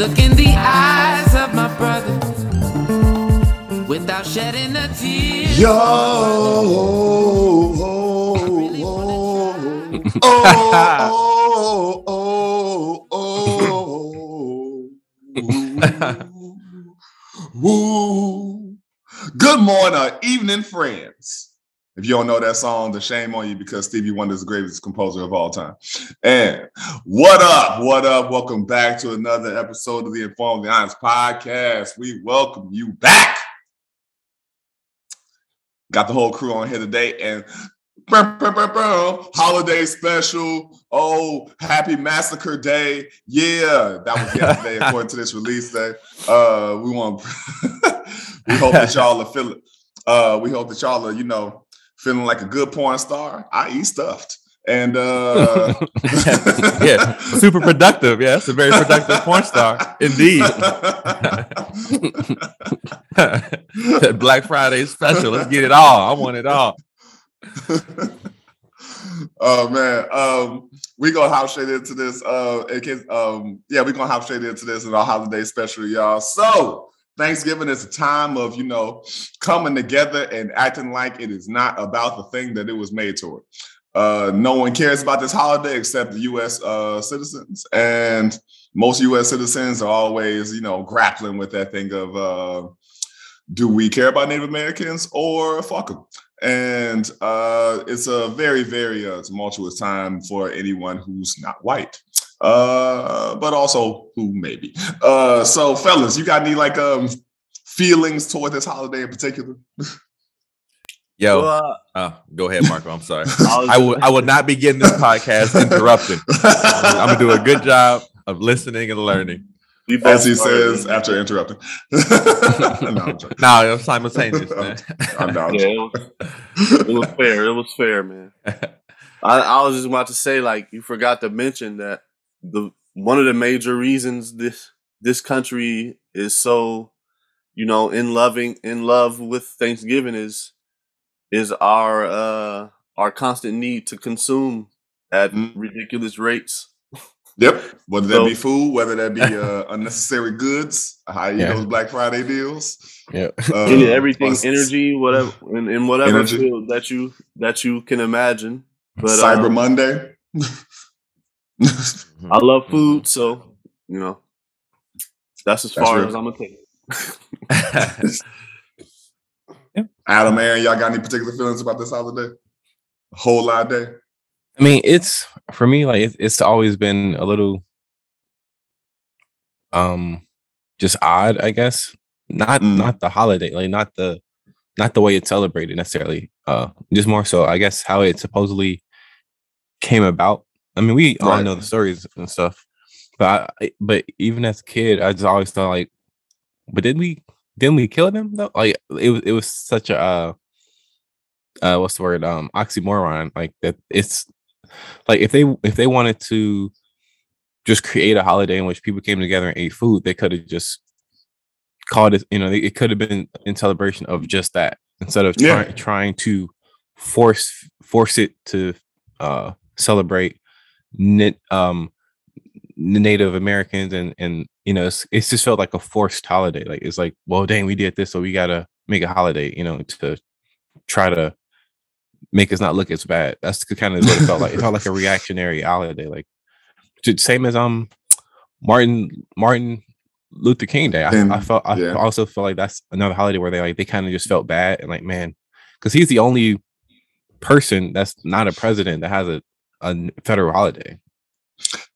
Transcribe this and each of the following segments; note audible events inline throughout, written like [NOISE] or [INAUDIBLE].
look in the eyes of my brother without shedding a tear. Yo, oh, oh, oh, oh, oh, [LAUGHS] oh, oh. Good morning, or evening, friends. If you don't know that song, the shame on you because Stevie Wonder is the greatest composer of all time. And what up? What up? Welcome back to another episode of the Informed the Honest podcast. We welcome you back. Got the whole crew on here today and holiday special. Oh, happy massacre day. Yeah, that was yesterday [LAUGHS] according to this release day. Uh, we want [LAUGHS] we hope that y'all are feeling uh we hope that y'all are, you know, feeling like a good porn star, i.e. stuffed. And uh [LAUGHS] yeah, [LAUGHS] super productive. Yeah, it's a very productive porn star, indeed. [LAUGHS] Black Friday special. Let's get it all. I want it all. oh man, um, we gonna hop straight into this. Uh, in case, um, yeah, we gonna hop straight into this in our holiday special, y'all. So Thanksgiving is a time of you know coming together and acting like it is not about the thing that it was made toward. Uh, no one cares about this holiday except the U.S. Uh, citizens, and most U.S. citizens are always you know grappling with that thing of. Uh, do we care about Native Americans or fuck them? And uh, it's a very, very uh, tumultuous time for anyone who's not white, uh, but also who maybe. Uh, so, fellas, you got any like um, feelings toward this holiday in particular? [LAUGHS] Yo, uh, oh, go ahead, Marco. I'm sorry. [LAUGHS] I will. I will not be getting this podcast interrupted. [LAUGHS] I'm gonna do a good job of listening and learning. As he says after interrupting. no, no, it was simultaneous, man. I'm down. Yeah, it was, it was fair. It was fair, man. I, I was just about to say, like, you forgot to mention that the one of the major reasons this this country is so, you know, in loving in love with Thanksgiving is is our uh our constant need to consume at mm. ridiculous rates. Yep. Whether that be food, whether that be uh, unnecessary goods, how you yeah. those Black Friday deals. Yeah. Uh, everything, energy, whatever, in, in whatever energy. field that you that you can imagine. But Cyber um, Monday. [LAUGHS] I love food, so you know that's as that's far real. as I'm gonna take it. [LAUGHS] Adam, Aaron, y'all got any particular feelings about this holiday? Whole lot day. I mean, it's for me like it's always been a little um just odd, I guess. Not mm. not the holiday, like not the not the way it's celebrated necessarily. Uh just more so I guess how it supposedly came about. I mean, we all know the stories and stuff. But I, but even as a kid, I just always thought like but did we didn't we kill them though? Like it was it was such a uh uh what's the word um oxymoron like that it's like if they if they wanted to just create a holiday in which people came together and ate food, they could have just called it. You know, it could have been in celebration of just that instead of yeah. try, trying to force force it to uh, celebrate um, Native Americans and and you know it's, it's just felt like a forced holiday. Like it's like, well, dang, we did this, so we gotta make a holiday. You know, to try to make us not look as bad. That's kind of what it felt like. It felt like a [LAUGHS] reactionary holiday, like same as um Martin Martin Luther King Day. I, I felt I yeah. also felt like that's another holiday where they like they kind of just felt bad and like man, because he's the only person that's not a president that has a, a federal holiday.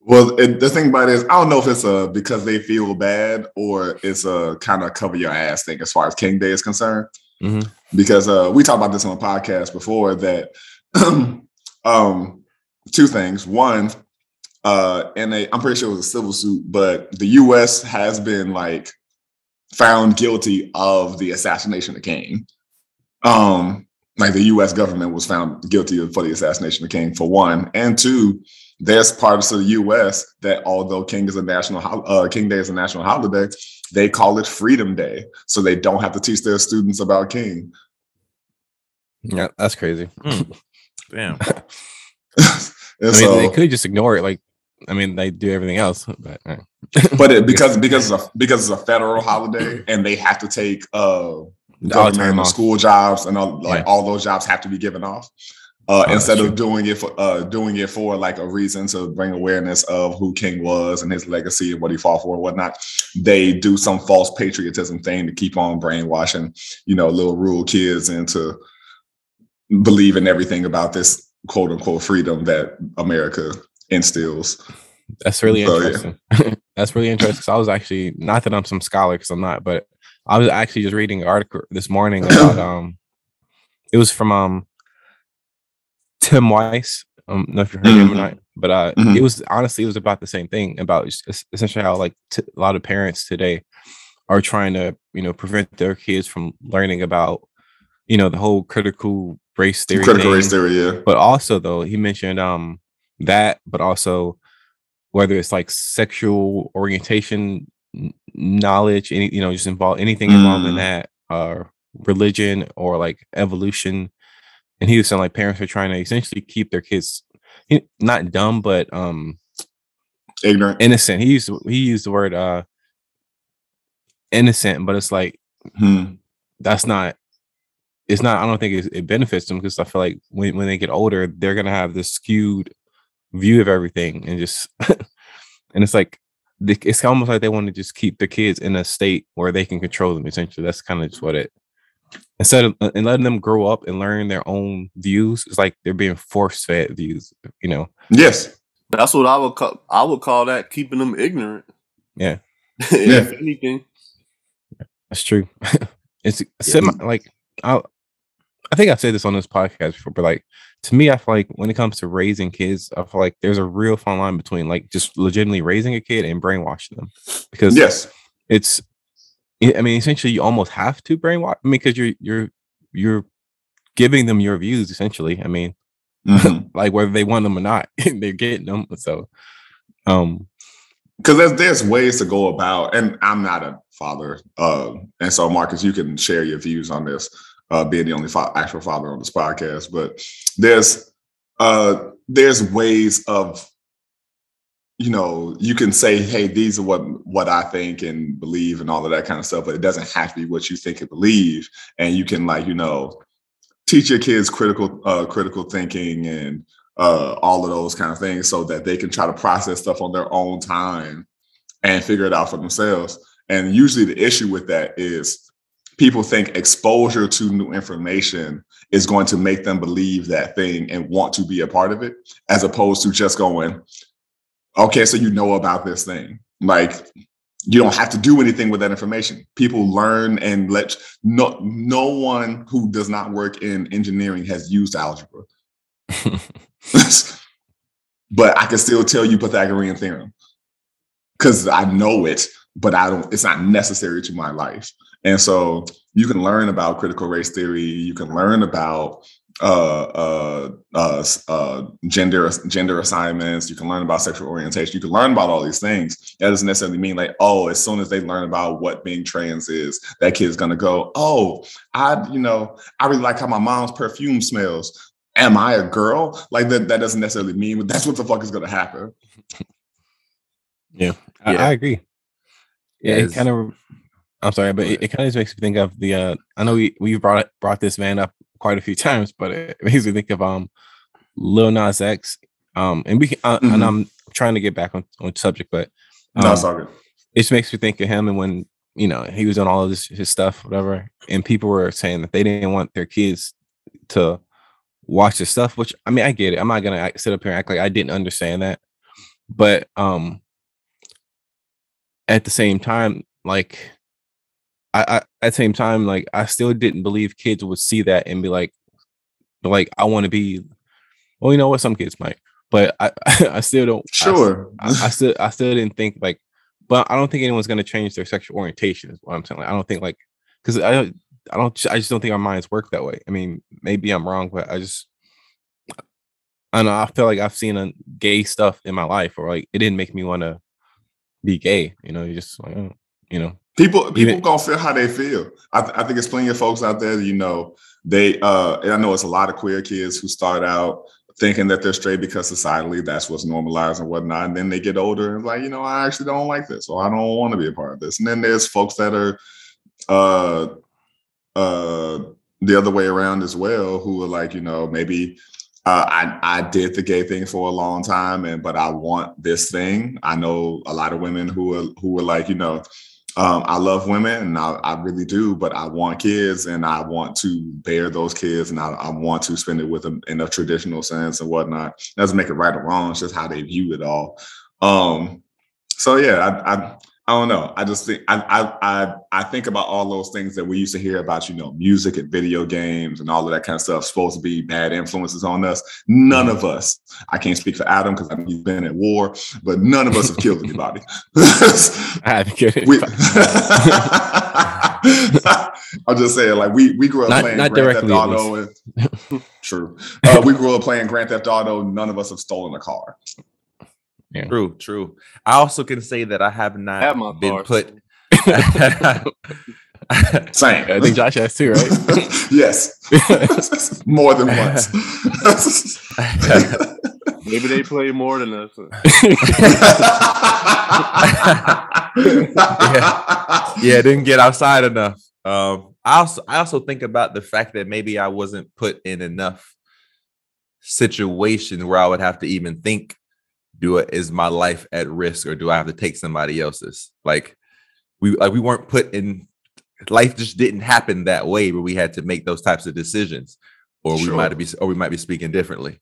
Well, it, the thing about it is, I don't know if it's a because they feel bad or it's a kind of cover your ass thing as far as King Day is concerned. Mm-hmm. Because uh, we talked about this on the podcast before that [CLEARS THROAT] um, two things. One, uh, and I'm pretty sure it was a civil suit, but the U.S. has been like found guilty of the assassination of King. Um, like the U.S. government was found guilty of, for the assassination of King for one, and two, there's parts of the U.S. that although King is a national uh, King Day is a national holiday, they call it Freedom Day, so they don't have to teach their students about King. Yeah, that's crazy. Mm. Damn. [LAUGHS] I mean, so, they could just ignore it. Like I mean, they do everything else, but uh, but it, [LAUGHS] because because it's a because it's a federal holiday and they have to take uh government or school jobs and all, like yeah. all those jobs have to be given off. Uh, oh, instead of doing it for uh, doing it for like a reason to bring awareness of who King was and his legacy and what he fought for and whatnot, they do some false patriotism thing to keep on brainwashing, you know, little rural kids into believing everything about this quote unquote freedom that America instills. That's really so, interesting. Yeah. [LAUGHS] That's really interesting. So I was actually not that I'm some scholar because I'm not, but I was actually just reading an article this morning about [CLEARS THROAT] um, it was from um Tim Wise. I don't know if you heard mm-hmm. him or mm-hmm. not, but uh, mm-hmm. it was honestly it was about the same thing about essentially how like t- a lot of parents today are trying to you know prevent their kids from learning about you know the whole critical race theory, critical thing. race theory, yeah. But also though he mentioned um that, but also whether it's like sexual orientation knowledge, any you know, just involve anything mm. involved in mm. that, uh, religion or like evolution. And he was saying like parents are trying to essentially keep their kids not dumb, but um ignorant, innocent. He used he used the word uh innocent, but it's like hmm. that's not it's not i don't think it, it benefits them because i feel like when, when they get older they're gonna have this skewed view of everything and just [LAUGHS] and it's like it's almost like they want to just keep the kids in a state where they can control them essentially. That's kind of just what it instead of uh, and letting them grow up and learn their own views it's like they're being force fed views you know? Yes. That's what i would call i would call that keeping them ignorant. Yeah. [LAUGHS] Yeah. anything. That's true. [LAUGHS] It's semi like I, I think I've said this on this podcast before, but like to me, I feel like when it comes to raising kids, I feel like there's a real fine line between like just legitimately raising a kid and brainwashing them. Because yes, it's I mean, essentially you almost have to brainwash I mean, because you're you're you're giving them your views essentially. I mean, mm-hmm. [LAUGHS] like whether they want them or not, [LAUGHS] they're getting them. So um because there's there's ways to go about, and I'm not a father, uh, and so Marcus, you can share your views on this uh, being the only fa- actual father on this podcast. But there's uh, there's ways of you know you can say hey these are what what i think and believe and all of that kind of stuff but it doesn't have to be what you think and believe and you can like you know teach your kids critical uh critical thinking and uh all of those kind of things so that they can try to process stuff on their own time and figure it out for themselves and usually the issue with that is people think exposure to new information is going to make them believe that thing and want to be a part of it, as opposed to just going, okay, so you know about this thing. Like you don't have to do anything with that information. People learn and let no no one who does not work in engineering has used algebra. [LAUGHS] but I can still tell you Pythagorean theorem because I know it, but I don't, it's not necessary to my life. And so you can learn about critical race theory. You can learn about uh, uh, uh, uh, gender gender assignments. You can learn about sexual orientation. You can learn about all these things. That doesn't necessarily mean like, oh, as soon as they learn about what being trans is, that kid's gonna go, oh, I, you know, I really like how my mom's perfume smells. Am I a girl? Like that. That doesn't necessarily mean, but that's what the fuck is gonna happen. [LAUGHS] Yeah, I, yeah. I agree. Yeah, it kind of I'm sorry, but it, it kind of makes me think of the. Uh, I know we we brought brought this man up quite a few [LAUGHS] times, but it makes me think of um Lil Nas X. Um, and we uh, mm-hmm. and I'm trying to get back on on subject, but um, no, it's all good. It just makes me think of him and when you know he was on all of this his stuff, whatever, and people were saying that they didn't want their kids to watch the stuff. Which I mean, I get it. I'm not gonna sit up here and act like I didn't understand that, but um, at the same time, like I, I at the same time, like I still didn't believe kids would see that and be like, like I want to be. Well, you know what? Some kids might, but I [LAUGHS] I still don't. Sure. I, I, I still I still didn't think like, but I don't think anyone's gonna change their sexual orientation. Is what I'm saying. Like, I don't think like because I don't I don't I just don't think our minds work that way. I mean, maybe I'm wrong, but I just I know I feel like I've seen a gay stuff in my life, or like it didn't make me want to be gay. You know, you just like oh, you know People people gonna feel how they feel. I, th- I think it's plenty of folks out there. You know, they uh, and I know it's a lot of queer kids who start out thinking that they're straight because societally that's what's normalized and whatnot. And then they get older and like, you know, I actually don't like this or I don't want to be a part of this. And then there's folks that are uh uh the other way around as well, who are like, you know, maybe uh, I I did the gay thing for a long time, and but I want this thing. I know a lot of women who are who are like, you know, um, I love women and I, I, really do, but I want kids and I want to bear those kids and I, I, want to spend it with them in a traditional sense and whatnot. doesn't make it right or wrong. It's just how they view it all. Um, so yeah, I, I, I don't know. I just think I, I I I think about all those things that we used to hear about, you know, music and video games and all of that kind of stuff supposed to be bad influences on us. None of us, I can't speak for Adam because he's been at war, but none of us have killed anybody. [LAUGHS] I have we, [LAUGHS] I'm just saying, like we we grew up not, playing not Grand Theft Auto. And, [LAUGHS] true. Uh, we grew up playing Grand Theft Auto. None of us have stolen a car. Yeah. True, true. I also can say that I have not Have my been car. put. [LAUGHS] Same. [LAUGHS] I think Josh has too, right? [LAUGHS] yes. More than once. Maybe they play more than us. yeah, didn't get outside enough. Um, I also I also think about the fact that maybe I wasn't put in enough situations where I would have to even think, do it is my life at risk or do I have to take somebody else's? Like we like we weren't put in life just didn't happen that way where we had to make those types of decisions. Or we might be or we might be speaking differently.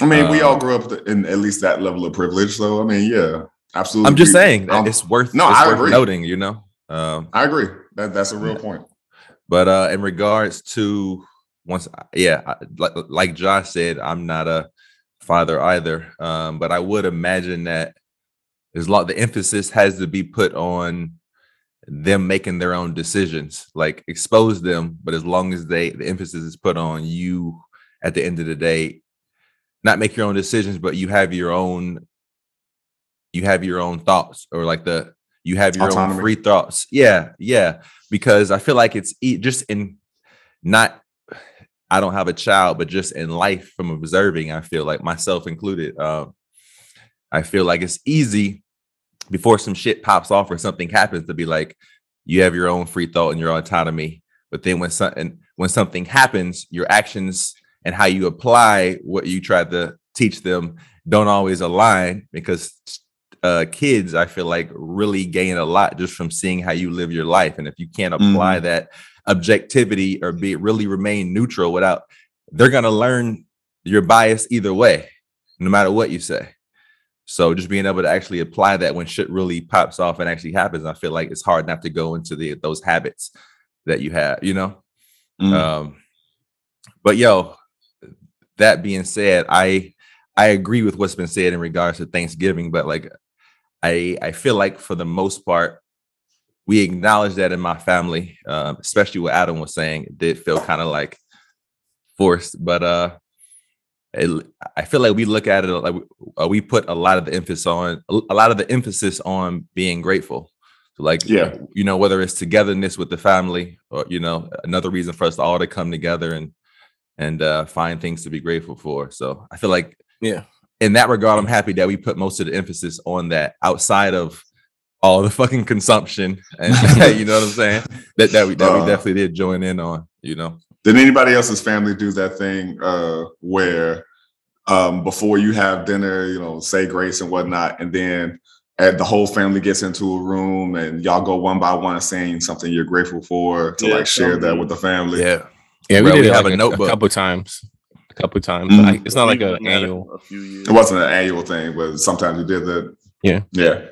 I mean, we all Um, grew up in at least that level of privilege. So, I mean, yeah, absolutely. I'm just saying that um, it's worth no, it's I worth agree. noting, you know. Um I agree. That that's a real point. But uh, in regards to once, yeah, I- like like Josh said, I'm not a father either. Um, but I would imagine that there's a lot. The emphasis has to be put on them making their own decisions, like expose them. But as long as they, the emphasis is put on you at the end of the day, not make your own decisions, but you have your own, you have your own thoughts, or like the you have your own free thoughts. Yeah, yeah. Because I feel like it's e- just in not. I don't have a child, but just in life from observing, I feel like myself included. Um, I feel like it's easy before some shit pops off or something happens to be like, you have your own free thought and your autonomy. But then when something when something happens, your actions and how you apply what you try to teach them don't always align because uh, kids, I feel like, really gain a lot just from seeing how you live your life. And if you can't apply that objectivity or be really remain neutral without, they're gonna learn your bias either way, no matter what you say. So just being able to actually apply that when shit really pops off and actually happens, I feel like it's hard not to go into the those habits that you have, you know. Mm. Um, but yo, that being said, I I agree with what's been said in regards to Thanksgiving, but like I I feel like for the most part, we acknowledge that in my family, um, especially what Adam was saying, it did feel kind of like forced, but uh it, I feel like we look at it like we, uh, we put a lot of the emphasis on a lot of the emphasis on being grateful. So like Yeah. you know whether it's togetherness with the family or you know another reason for us all to come together and and uh, find things to be grateful for. So I feel like Yeah. in that regard, I'm happy that we put most of the emphasis on that outside of all the fucking consumption and [LAUGHS] you know what I'm saying that that we that we Uh. definitely did join in on. You know. Did anybody else's family do that thing uh, where um, before you have dinner, you know, say grace and whatnot, and then and the whole family gets into a room and y'all go one by one saying something you're grateful for to Yeah, like share that with the family. Yeah. Yeah, we Bro, did we have like a a, notebook. a couple times. A couple times. Mhm. Like, it's not like We've an annual. A few years. It wasn't an annual thing, but sometimes you did that. Yeah. Yeah.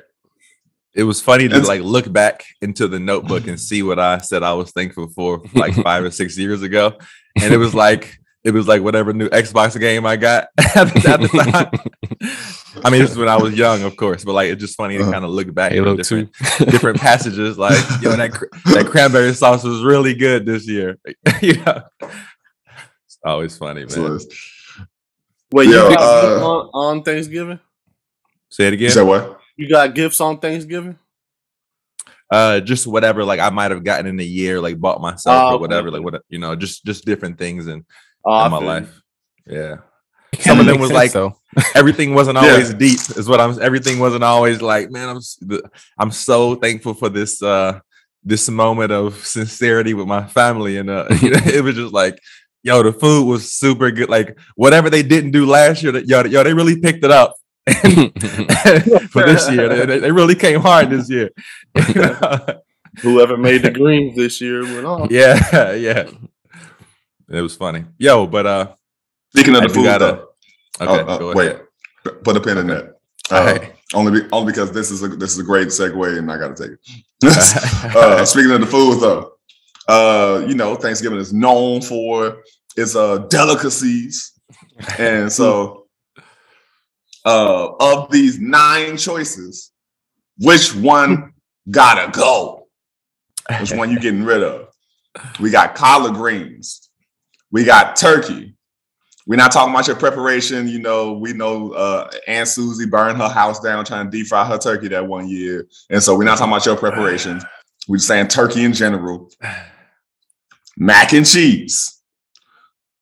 It was funny to like look back into the notebook and see what I said I was thankful for [LAUGHS] like five or six years ago. And it was like it was like whatever new Xbox game I got [LAUGHS] at the time. [LAUGHS] I mean, this is when I was young, of course, but like it's just funny to Uh-huh. kind of look back at different, 2. different passages. Like, yo, that cr- that cranberry sauce was really good this year. you know, it's always funny, man. So, Wait, you Yo, got uh, on, on Thanksgiving? Say it you again. said what? You got gifts on Thanksgiving? uh just whatever like i might have gotten in a year like bought myself Oh, or whatever okay. like what you know just just different things in, Oh, in my life yeah some some of them was sense, like though. [LAUGHS] everything wasn't Yeah. always deep. Is what I'm. Everything wasn't always like, man. I'm. I'm so thankful for this. uh This moment of sincerity with my family, and uh [LAUGHS] it was just like, yo, the food was super good. Like whatever they didn't do last year, that yo, yo, they really picked it up. [LAUGHS] for this year, they, they- they really came hard this year. [LAUGHS] Whoever made the greens this year went off. [LAUGHS] yeah, yeah. It was funny, yo. But uh, Speaking of I the food, gotta- though, okay, oh, uh, go wait, ahead. Put a pin in that. Uh, All right. Only, be, only because this is a this is a great segue, and I got to take it. uh, speaking of the food, though, uh, you know, Thanksgiving is known for its uh, delicacies, and so uh, of these nine choices, which one [LAUGHS] gotta go? Which one you [LAUGHS] getting rid of? We got collard greens, we got turkey. We're not talking about your preparation. You know, we know uh, Aunt Susie burned her house down trying to deep fry her turkey that one year. And so we're not talking about your preparation. We're just saying turkey in general. [SIGHS] Mac and cheese,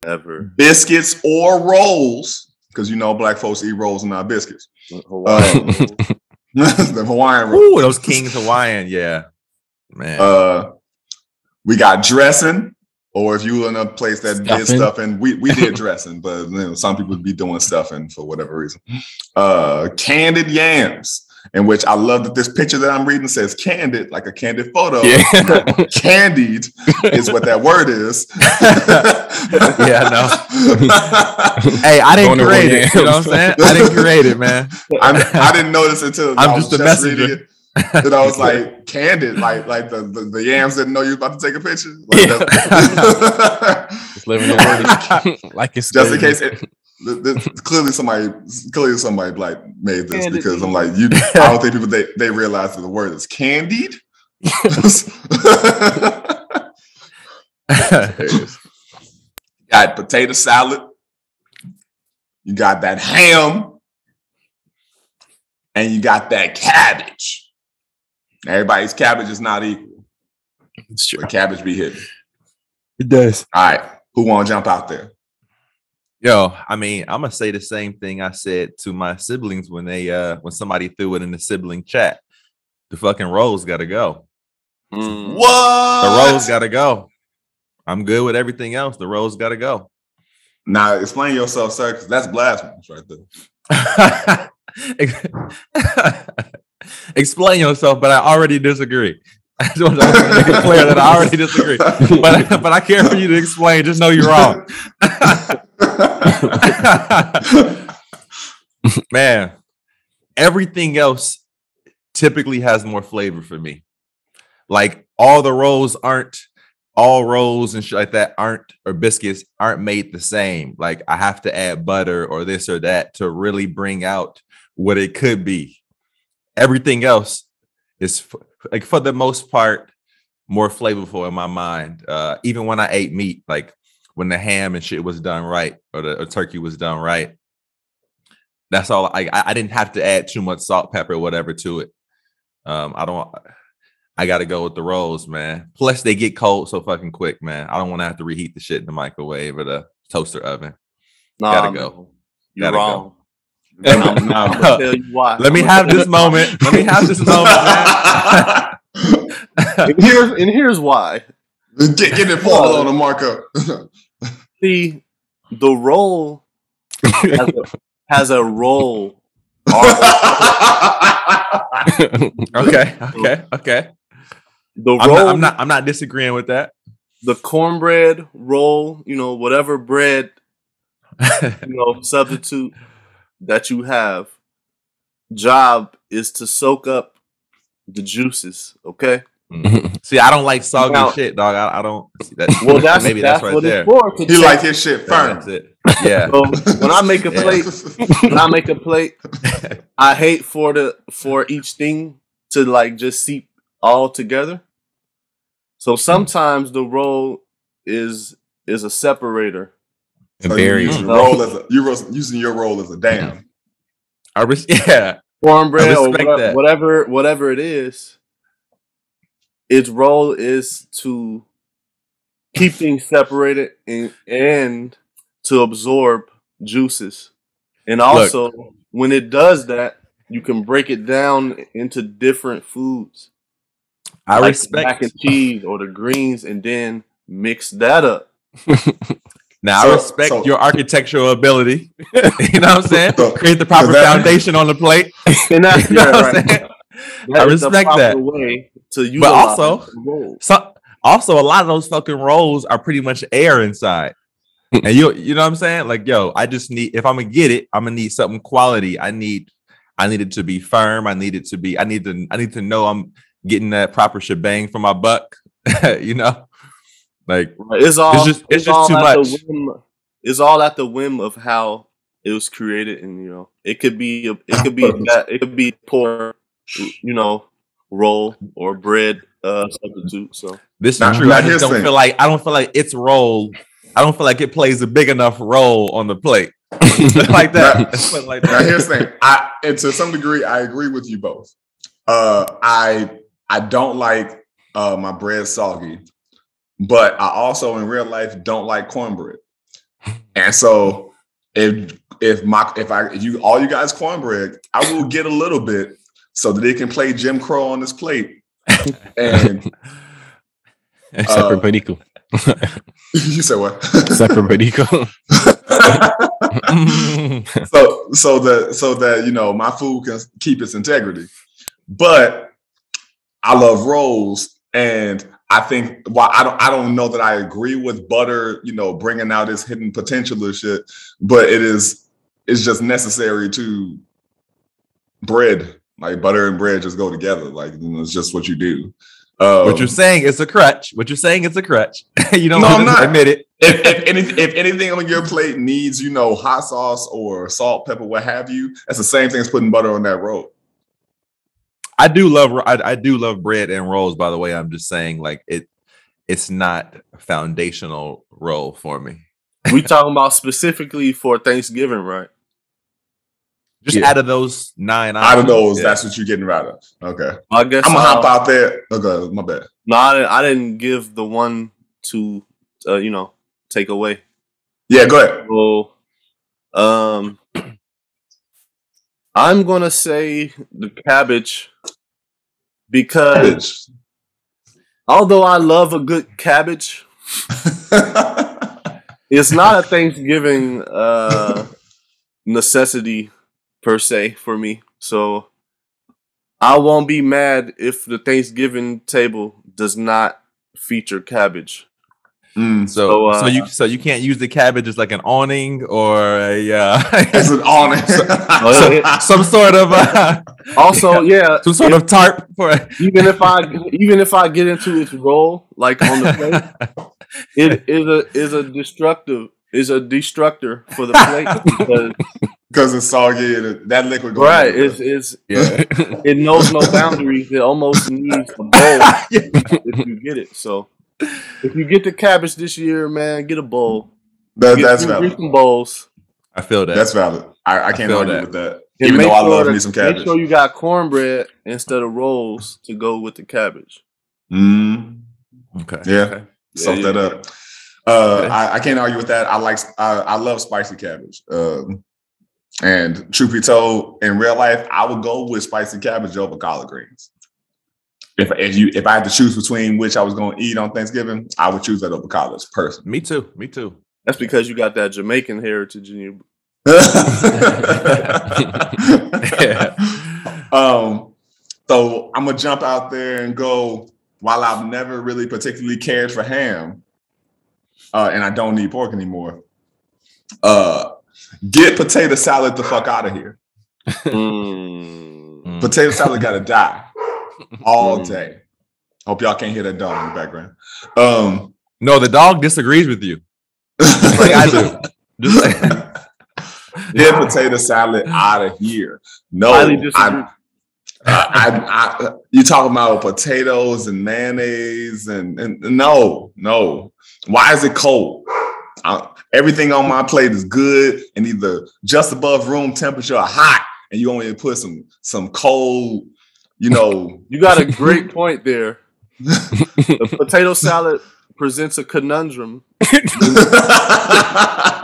Ever. biscuits or rolls, because you know black folks eat rolls and not biscuits. Hawaii. [LAUGHS] the Hawaiian roll. Ooh, those Kings Hawaiian, yeah, man. Uh, we got dressing, or if you were in a place that did Stuffing. stuffing, we, we did dressing, but you know, some people be doing stuffing for whatever reason. Uh, candied yams, in which I love that this picture that I'm reading says candid, like a candid photo. Yeah. [LAUGHS] Candied is what that word is. [LAUGHS] Yeah, no. [LAUGHS] hey, I didn't Going create it. You know what I'm saying? I didn't create it, man. I, I didn't notice until I'm I was just a just reading messenger. it. And I was like, candid, like like the, the, the yams didn't know you was about to take a picture. Like that- Just living the word like it's just in case it, th- th- clearly somebody clearly somebody like made this Candid. because I'm like you I don't think people they, they realize that the word is candied. [LAUGHS] got potato salad. You got that ham. And you got that cabbage. Everybody's cabbage is not equal. It's true. But cabbage be hidden. it does. All right. Who wanna jump out there? Yo, I mean, I'm gonna say the same thing I said to my siblings when they uh when somebody threw it in the sibling chat. The fucking rolls gotta go. Mm. What? The rolls gotta go. I'm good with everything else. The rolls gotta go. Now explain yourself, sir, because that's blasphemous right there. [LAUGHS] Explain yourself, but I already disagree. [LAUGHS] I just want to make it clear that I already disagree. [LAUGHS] But but I care for you to explain. Just know you're wrong. [LAUGHS] Man, everything else typically has more flavor for me. Like all the rolls aren't all rolls and shit like that aren't or biscuits aren't made the same. Like I have to add butter or this or that to really bring out what it could be. Everything else is like for the most part more flavorful in my mind. Uh, even when I ate meat, like when the ham and shit was done right or the or turkey was done right. That's all. I I I didn't have to add too much salt, pepper, whatever to it. Um, I don't. I got to go with the rolls, man. Plus, they get cold so fucking quick, man. I don't want to have to reheat the shit in the microwave or the toaster oven. Nah, Gotta man. go. You're Gotta go. wrong. And I'm- I'm gonna tell you why. Let me have this moment. Let me have this moment, man. [LAUGHS] And here's and here's why. get, get it Paul on the markup. [LAUGHS] See, the role has a, [LAUGHS] has a role. [LAUGHS] okay, okay, okay. The I'm role, not, I'm not. I'm not disagreeing with that. the cornbread roll, you know, whatever bread, you know, [LAUGHS] substitute that you have, job is to soak up the juices. Okay. Mm-hmm. [LAUGHS] see, I don't like soggy Now- shit, dog. I, I don't. See, that, Well, that's maybe that's, that's, right what there. it's for. He take- like his shit firm. that's it. Yeah. So when I make a [LAUGHS] Yeah. plate, when I make a plate, [LAUGHS] I hate for the for each thing to like just seep all together. So mm. sometimes the roll is is a separator. And So you berries. using mm. role as a, you ros- using your role as a dam. Mm. I res- yeah. Cornbread I or respect that. whatever whatever it is. Its role is to keep [LAUGHS] things separated and and to absorb juices. And also, when it does that, you can break it down into different foods. I like respect mac and cheese or the greens, and then mix that up. [LAUGHS] now. So- I respect so- your architectural ability. [LAUGHS] you know what I'm saying? So- Create the proper that- foundation on the plate. And that's You know yeah, what I'm right. saying? That I is the respect that. way to utilize also- So also a lot of those fucking rolls are pretty much air inside. Hmm. and you you know what I'm saying? Like, yo, I just need if I'm gonna get it, I'm gonna need something quality. I need I need it to be firm. I need it to be, I need to I need to know I'm getting that proper shebang for my buck. [LAUGHS] you know? Like It's all just- it's just too much. whim- it's all at the whim of how it was created, and you know, it could be a, it could be [LAUGHS] that it could be poor, you know, roll or bread uh, substitute. So this Now- is true. I just here's don't thing. feel like I don't feel like its role. I don't feel like it plays a big enough role on the plate. like that. Now- Let's put it like Now here's the thing. I and to some degree I agree with you both. Uh I I don't like uh my bread soggy, but I also in real life don't like cornbread. And so if if my if I if you all you guys cornbread, I will get a little bit so that they can play Jim Crow on this plate. [LAUGHS] And Except for Perico. you said what? Except for Perico. so so that so that you know my food can keep its integrity but i love rolls and i think while i don't i don't know that i agree with butter you know bringing out its hidden potential or shit but it is it's just necessary to bread like butter and bread just go together like you know, it's just what you do um, what you're saying is a crutch. What you're saying is a crutch. [LAUGHS] you don't No, I'm not. admit it. if, if, any, if anything on your plate needs, you know, hot sauce or salt, pepper, what have you, that's the same thing as putting butter on that roll. I do love I, I do love bread and rolls. By the way, I'm just saying like it. It's not a foundational role for me. we talking about specifically for Thanksgiving, right? Just Yeah. out of those nine, Out of those, yeah. that's what you're getting rid of. Okay. I guess I'm gonna I'll- hop out there. Okay, my bad. No, I didn't, I didn't give the one to uh, you know take away. Yeah, go ahead. So, um, [CLEARS THROAT] I'm gonna say the cabbage because Cabbage. although I love a good cabbage, [LAUGHS] it's not a Thanksgiving uh, necessity per se for me. So I won't be mad if the Thanksgiving table does not feature cabbage. Mm, So, So, uh, so you so you can't use the cabbage as like an awning or a uh, it's an honor. [LAUGHS] Oh, yeah. [LAUGHS] some sort of uh, Also, [LAUGHS] yeah, some sort of tarp for. even if I even if I get into its role like on the plate, it is a is a destructive is a destructor for the plate because Because it's soggy and it- that liquid goes right it's it's yeah. [LAUGHS] it knows no boundaries. It almost needs a bowl [LAUGHS] if you get it. So if you get the cabbage this year, man, get a bowl. That- Get that's two valid. different bowls. I feel that. That's valid. I, I can't feel argue that. with that. And Even make though I sure love that- me some cabbage. Make sure you got cornbread instead of rolls to go with the cabbage. Mm, okay. yeah. Okay. Salt Yeah, that yeah. up. Uh, Okay. I, I can't argue with that. I like I, I love spicy cabbage. Um, and truth be told, in real life, I would go with spicy cabbage over collard greens. If if you if I had to choose between which I was going to eat on Thanksgiving, I would choose that over collards personally. Me too. Me too. That's because you got that Jamaican heritage in you. [LAUGHS] um, so I'm gonna jump out there and go. While I've never really particularly cared for ham, uh, and I don't need pork anymore, uh, get potato salad the fuck out of here. Mm. Mm. Potato salad gotta die all Mm. day. Hope y'all can't hear that dog in the background. Um, No, the dog disagrees with you. like I do. [LAUGHS] Just like, Get potato salad out of here. No, Highly disagree. I, I, I, you talking about potatoes and mayonnaise and, and no, no. Why is it cold? Everything on my plate is good and either just above room temperature or hot, and you only put some some cold, you know. [LAUGHS] You got a [LAUGHS] great point there. the [LAUGHS] potato salad presents a conundrum.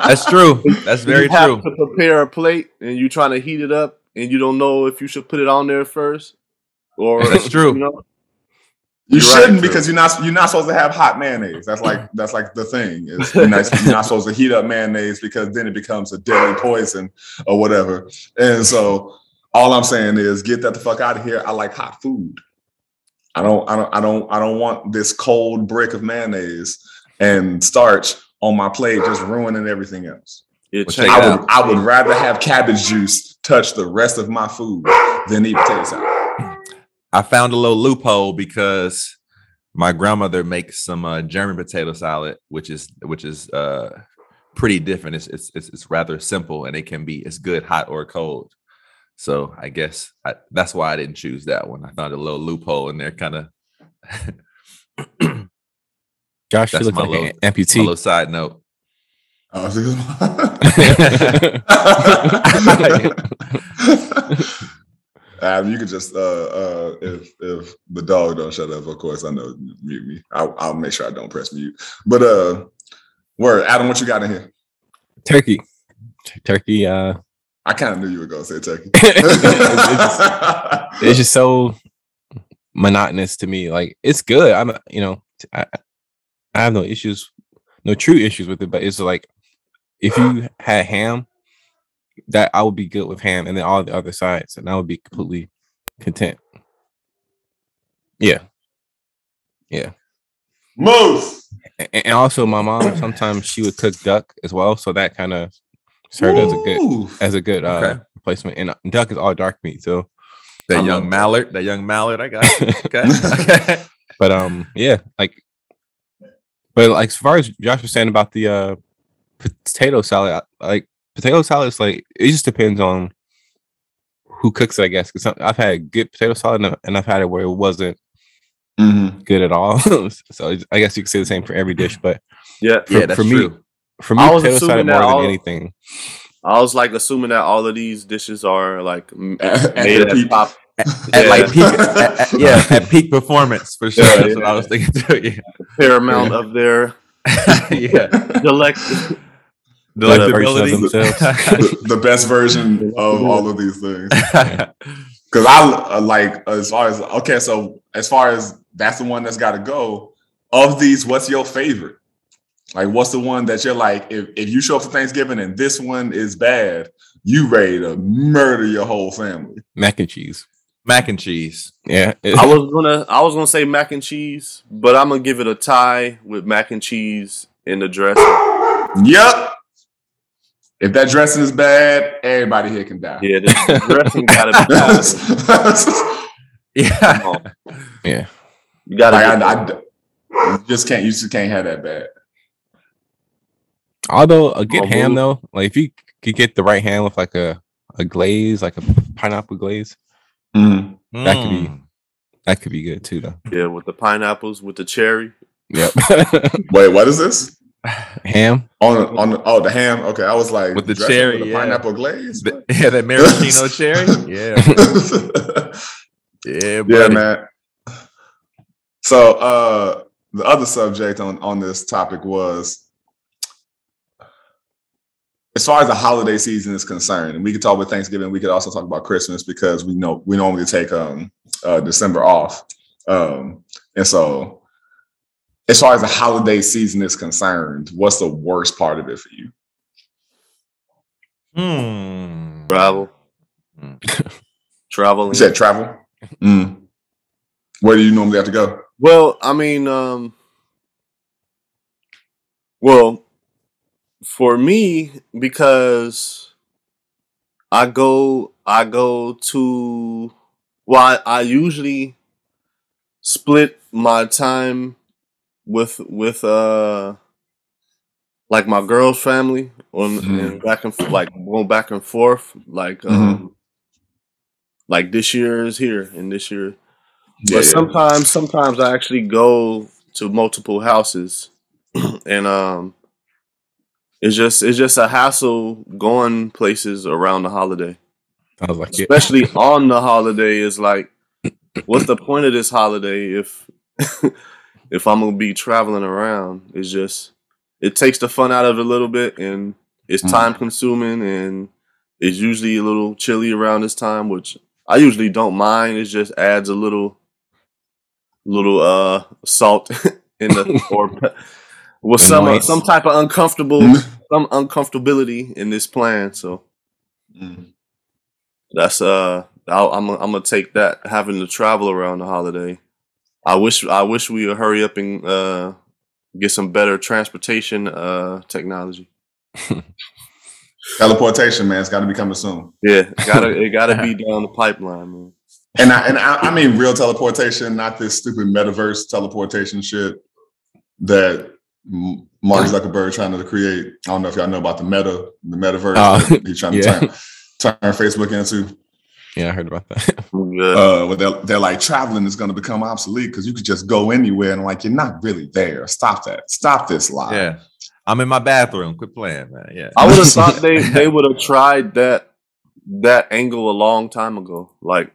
That's true. That's very you have true. to prepare a plate, and you're trying to heat it up, and you don't know if you should put it on there first, or That's true. You know, You You're shouldn't Drew. because you're not you're not supposed to have hot mayonnaise. That's like that's like the thing. Is you're, not, you're not supposed to heat up mayonnaise because then it becomes a deadly poison or whatever. And so all I'm saying is get that the fuck out of here. I like hot food. I don't I don't I don't I don't want this cold brick of mayonnaise and starch on my plate just ruining everything else. change- I out. would I would rather have cabbage juice touch the rest of my food than eat potato salad. I found a little loophole because my grandmother makes some uh, German potato salad, which is which is uh, pretty different. It's, it's it's it's rather simple, and it can be it's good hot or cold. So I guess I, that's why I didn't choose that one. I found a little loophole in there, kind of. Josh, you look my like little- an a amputee. little side note. Oh, [LAUGHS] [LAUGHS] [LAUGHS] Adam, you could just uh uh if if the dog don't shut up, of course I know mute me. I'll, I'll make sure I don't press mute. But uh word, Adam, what you got in here? Turkey. Turkey, uh, I kind of knew you were gonna say turkey. [LAUGHS] [LAUGHS] it's just so monotonous to me. Like it's good. I'm, you know, I, I have no issues, no true issues with it. But it's like if you had ham, that I would be good with ham, and then all the other sides, and I would be completely content. Yeah, yeah. Moose. A- And also, my mom sometimes she would cook duck as well, so that kind of served as a good as a good uh, Okay. replacement. And duck is all dark meat, so That I young love- mallard, that young mallard, I got. [LAUGHS] Okay. okay. [LAUGHS] but um yeah like but like as far as josh was saying about the uh potato salad I- like potato salad is like it just depends on who cooks it i guess because i've had good potato salad and I- and i've had it where it wasn't Mhm. good at all [LAUGHS] so i guess you could say the same for every dish but yeah. for, Yeah, that's for me true. for me I was potato salad more that than anything I was like assuming that all of these dishes are like m- At- [LAUGHS] at made their at peak. At Yeah. like peak, at- at- [LAUGHS] yeah, at peak performance for sure. Yeah, That's what I was thinking too. Yeah, fair amount of their yeah. delect. Delectability. [LAUGHS] themselves. the, [LAUGHS] the best version [LAUGHS] of all of these things. Because I uh, like as far as okay, so as far as that's the one that's got to go. Of these, what's your favorite? Like, what's the one that you're like? If if you show up for Thanksgiving and this one is bad, you ready to murder your whole family? mac and cheese Mac and cheese. yeah I was gonna, I was gonna say mac and cheese, but I'm gonna give it a tie with mac and cheese in the dressing. Yep. If that dressing is bad, everybody here can die. Yeah, the the [LAUGHS] dressing gotta be. Like, [LAUGHS] Yeah. yeah You gotta. I, get- I- just can't. You just can't have that bad. although a good Oh, ham though like if you could get the right ham with like a a glaze like a pineapple glaze Mhm. That could be- Mm. that could be good too though yeah, with the pineapples, with the cherry. Yep. [LAUGHS] Wait, what is this? Ham. On on oh the ham. Okay, I was like With the cherry, with the yeah. pineapple glaze. The- [LAUGHS] yeah, that maraschino [LAUGHS] cherry. Yeah, [LAUGHS] yeah, yeah, man. So uh the other subject on on this topic was as far as the holiday season is concerned, and we could talk about Thanksgiving, we could also talk about Christmas because we know we normally take um uh December off. Um and so as far as the holiday season is concerned, what's the worst part of it for you? Hmm. Travel. [LAUGHS] Traveling. You said travel? Mm. Where do you normally have to go? Well, I mean, um, well, for me, because I go, I go to, well, I, I usually split my time with with uh like my girl's family on Mhm. and back and like going back and forth like um like this year is here and this year Yeah, but yeah. sometimes sometimes I actually go to multiple houses [CLEARS THROAT] and um it's just it's just a hassle going places around the holiday. I was like, yeah. Especially [LAUGHS] on the holiday is like what's the point of this holiday if [LAUGHS] if I'm gonna be traveling around, it's just it takes the fun out of it a little bit, and it's Mm. time consuming, and it's usually a little chilly around this time, which I usually don't mind. It just adds a little, little uh salt [LAUGHS] in the [LAUGHS] or with some uh, some type of uncomfortable Mm. some uncomfortability in this plan. So Mm. that's uh I'm I'm gonna take that having to travel around the holiday. I wish I wish we would hurry up and uh get some better transportation uh technology. [LAUGHS] Teleportation, man, it's got to be coming soon. Yeah, gotta it [LAUGHS] gotta be down the pipeline, man. And I and I, I mean real teleportation, not this stupid metaverse teleportation shit that Mark [LAUGHS] Zuckerberg trying to create. I don't know if y'all know about the meta, the metaverse Oh, that he's trying to yeah. turn, turn Facebook into. Yeah, I heard about that. [LAUGHS] I'm. Uh, where they're, they're like traveling is going to become obsolete because you could just go anywhere and like you're not really there. Stop that. Stop this lie. Yeah. I'm in my bathroom. Quit playing, man. Yeah. I would have [LAUGHS] thought they they would have tried that that angle a long time ago. Like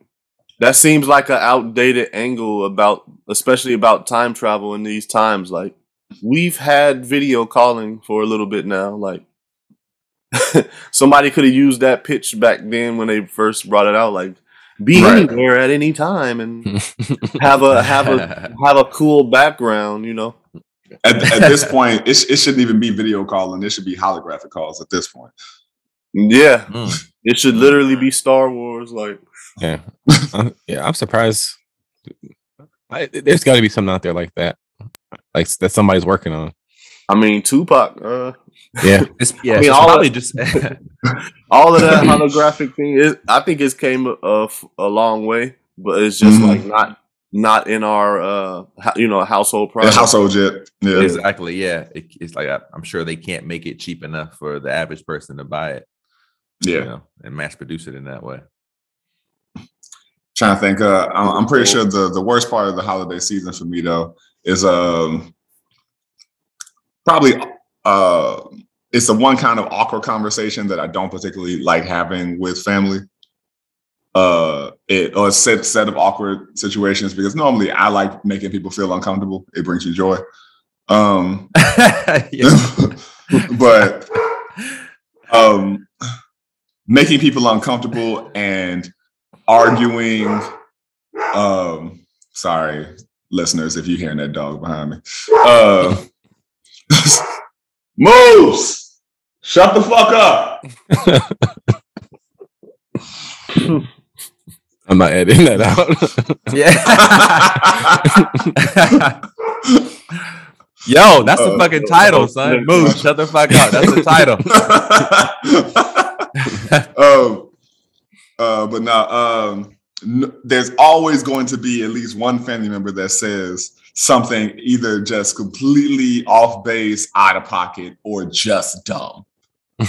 that seems like an outdated angle about especially about time travel in these times. Like we've had video calling for a little bit now. Like [LAUGHS] somebody could have used that pitch back then when they first brought it out. Like be Right. anywhere at any time and have a have a [LAUGHS] have a cool background. You know. At, at this point, it, sh- it shouldn't even be video calling. It should be holographic calls at this point. Yeah, Mm. it should literally be Star Wars. Like yeah, I'm, [LAUGHS] yeah. I'm surprised. I, there's got to be something out there like that, like that somebody's working on. I mean, Tupac. Uh, Yeah, [LAUGHS] It's, yeah, I mean, it's all probably of- just [LAUGHS] [LAUGHS] all of that holographic thing is i think it's came a, a long way but it's just Mhm. like not not in our uh ho- you know household A product household jet. Yeah. exactly. Yeah, it, it's like I, I'm sure they can't make it cheap enough for the average person to buy it. you Yeah. know, and mass produce it in that way. Trying to think. Uh, I'm I'm pretty sure the, the worst part of the holiday season for me though is um probably uh it's the one kind of awkward conversation that I don't particularly like having with family. Uh, it or a set set of awkward situations because normally I like making people feel uncomfortable. It brings you joy. Um, [LAUGHS] [LAUGHS] but um making people uncomfortable and arguing um sorry listeners if you're hearing that dog behind me uh [LAUGHS] moves shut the fuck up [LAUGHS] I'm not editing that out. yeah. [LAUGHS] Yo, that's the Uh, fucking title, son. Move, shut the fuck up. That's the title. um, uh, but now, um, n- there's always going to be at least one family member that says something either just completely off base, out of pocket, or just dumb. [LAUGHS]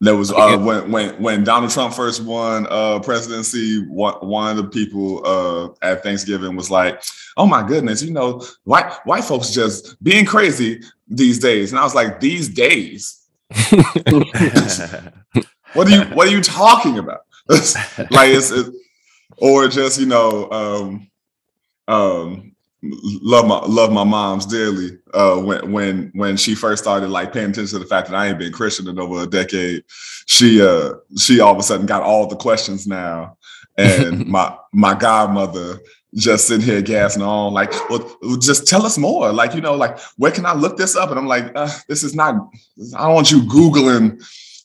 There was uh, when when when Donald Trump first won uh, presidency. One one of the people uh, at Thanksgiving was like, "Oh my goodness, you know, white white folks just being crazy these days." And I was like, "These days." [LAUGHS] What are you What are you talking about? [LAUGHS] like it's, it, or just you know, um, um, love my love my mom's dearly. Uh, when when when she first started like paying attention to the fact that I ain't been Christian in over a decade, she uh she all of a sudden got all the questions now, and [LAUGHS] my my godmother just sitting here gassing on like well just tell us more. Like you know like where can i look this up? And i'm like uh, this is not i don't want you googling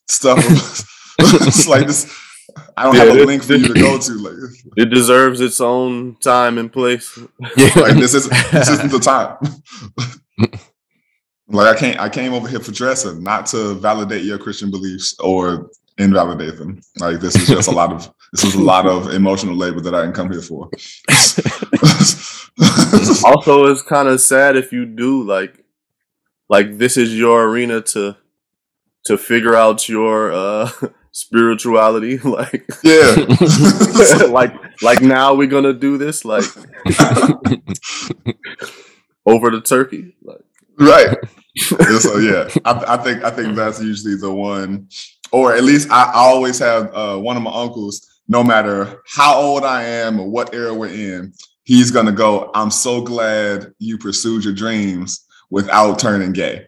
stuff. [LAUGHS] It's like this i don't Yeah, have a link for you to go [LAUGHS] to like, it deserves its own time and place. Yeah, [LAUGHS] like this is this isn't the [LAUGHS] time. Like i can't i came over here for dressing not to validate your christian beliefs or invalidate them. Like this is just a lot of this is a lot of emotional labor that i didn't come here for. Also it's kind of sad if you do like like this is your arena to to figure out your uh spirituality [LAUGHS] like yeah [LAUGHS] like like now we're gonna do this like [LAUGHS] over the turkey like right Yeah, so yeah I, I think i think that's usually the one or at least i, I always have uh, one of my uncles no matter how old i am or what era we're in he's gonna go. I'm so glad you pursued your dreams without turning gay.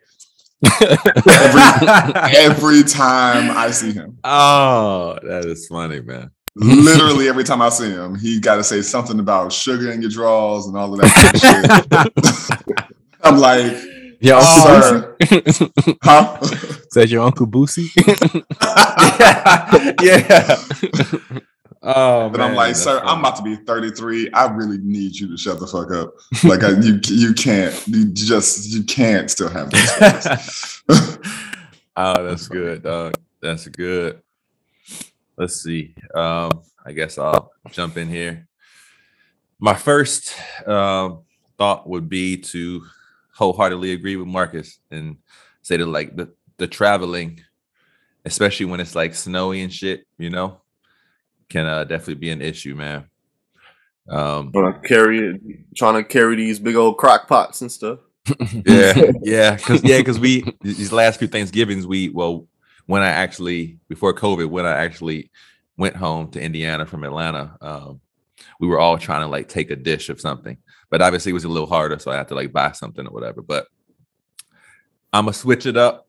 Every, [LAUGHS] every time I see him. Oh, that is funny, man. Literally every time I see him, he got to say something about sugar in your drawers and all of that shit. [LAUGHS] I'm like, your Uncle oh, Boosie? [LAUGHS] huh? Says your Uncle Boosie? yeah. Oh, but I'm like, sir, I'm about to be 33. I really need you to shut the fuck up. Like, I, you, you can't, you just, you can't still have this. [LAUGHS] [LAUGHS] oh, that's good, dog. That's good. Let's see. Um, I guess I'll jump in here. My first um, thought would be to wholeheartedly agree with Marcus and say that like the the traveling, especially when it's like snowy and shit, you know, can uh, definitely be an issue, man. Um, carry trying to carry these big old crock pots and stuff. [LAUGHS] yeah, yeah, because yeah, because we these last few Thanksgivings, we well, when I actually before COVID, when I actually went home to Indiana from Atlanta, um, we were all trying to like take a dish of something, but obviously it was a little harder, so I had to like buy something or whatever. But I'm gonna switch it up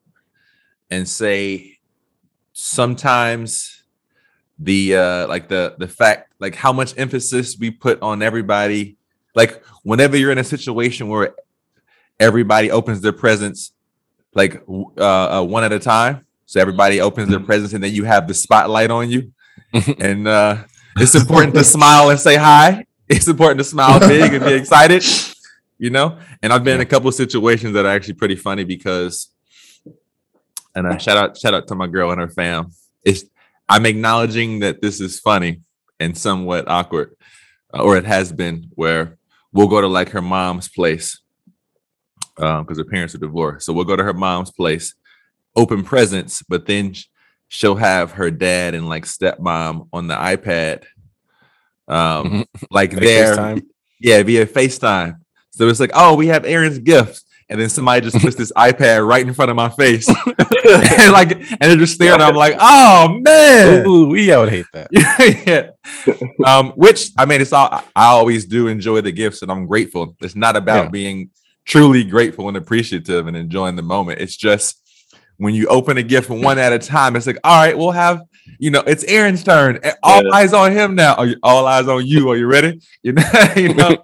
and say sometimes the uh like the the fact like how much emphasis we put on everybody. Like whenever you're in a situation where everybody opens their presents like uh, uh, one at a time so everybody opens their mm-hmm. presents and then you have the spotlight on you [LAUGHS] and uh it's important to smile and say hi. It's important to smile big and be excited you know? And i've been in a couple of situations that are actually pretty funny because and I shout out shout out to my girl and her fam. It's I'm acknowledging that this is funny and somewhat awkward, uh, or it has been, where we'll go to like her mom's place because um, her parents are divorced. So we'll go to her mom's place, open presents, but then she'll have her dad and like stepmom on the iPad, um, mm-hmm. like there, yeah, via FaceTime. So it's like, oh, we have Aaron's gifts and then somebody just puts this [LAUGHS] iPad right in front of my face, and [LAUGHS] [LAUGHS] like, and they're just staring. I'm like, oh man, Ooh, we would hate that. yeah. Um, which I mean, it's all I always do enjoy the gifts, and I'm grateful. It's not about yeah. being truly grateful and appreciative and enjoying the moment. It's just when you open a gift one at a time, it's like, all right, we'll have, you know, it's Aaron's turn. All yeah. eyes on him now. Are you, all eyes on you. Are you ready? You know, you know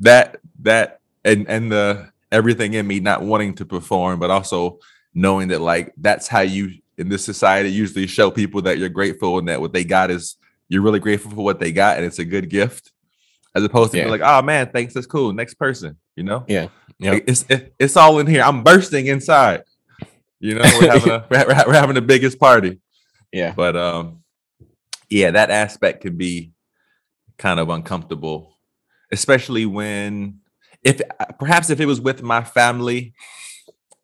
that that and and the everything in me not wanting to perform, but also knowing that like that's how you in this society usually show people that you're grateful and that what they got is you're really grateful for what they got and it's a good gift, as opposed to yeah. like, oh man, thanks, that's cool. Next person, you know? Yeah, yeah. Like, it's it, it's all in here. I'm bursting inside. You know, we're having a [LAUGHS] we're, we're having the biggest party. Yeah, but um, yeah, that aspect can be kind of uncomfortable, especially when if perhaps if it was with my family,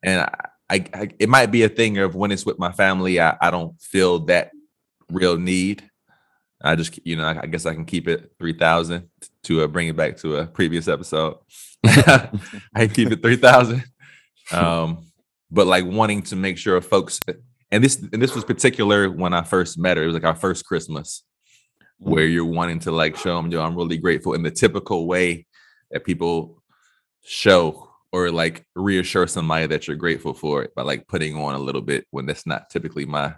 and I, I, I, it might be a thing of when it's with my family, I, I don't feel that real need. I just, you know, I, guess I can keep it three thousand to uh, bring it back to a previous episode. [LAUGHS] I keep it three thousand, um, but like wanting to make sure folks, and this and this was particular when I first met her. It was like our first Christmas, where you're wanting to like show them, yo, I'm really grateful in the typical way that people show or like reassure somebody that you're grateful for it by like putting on a little bit when that's not typically my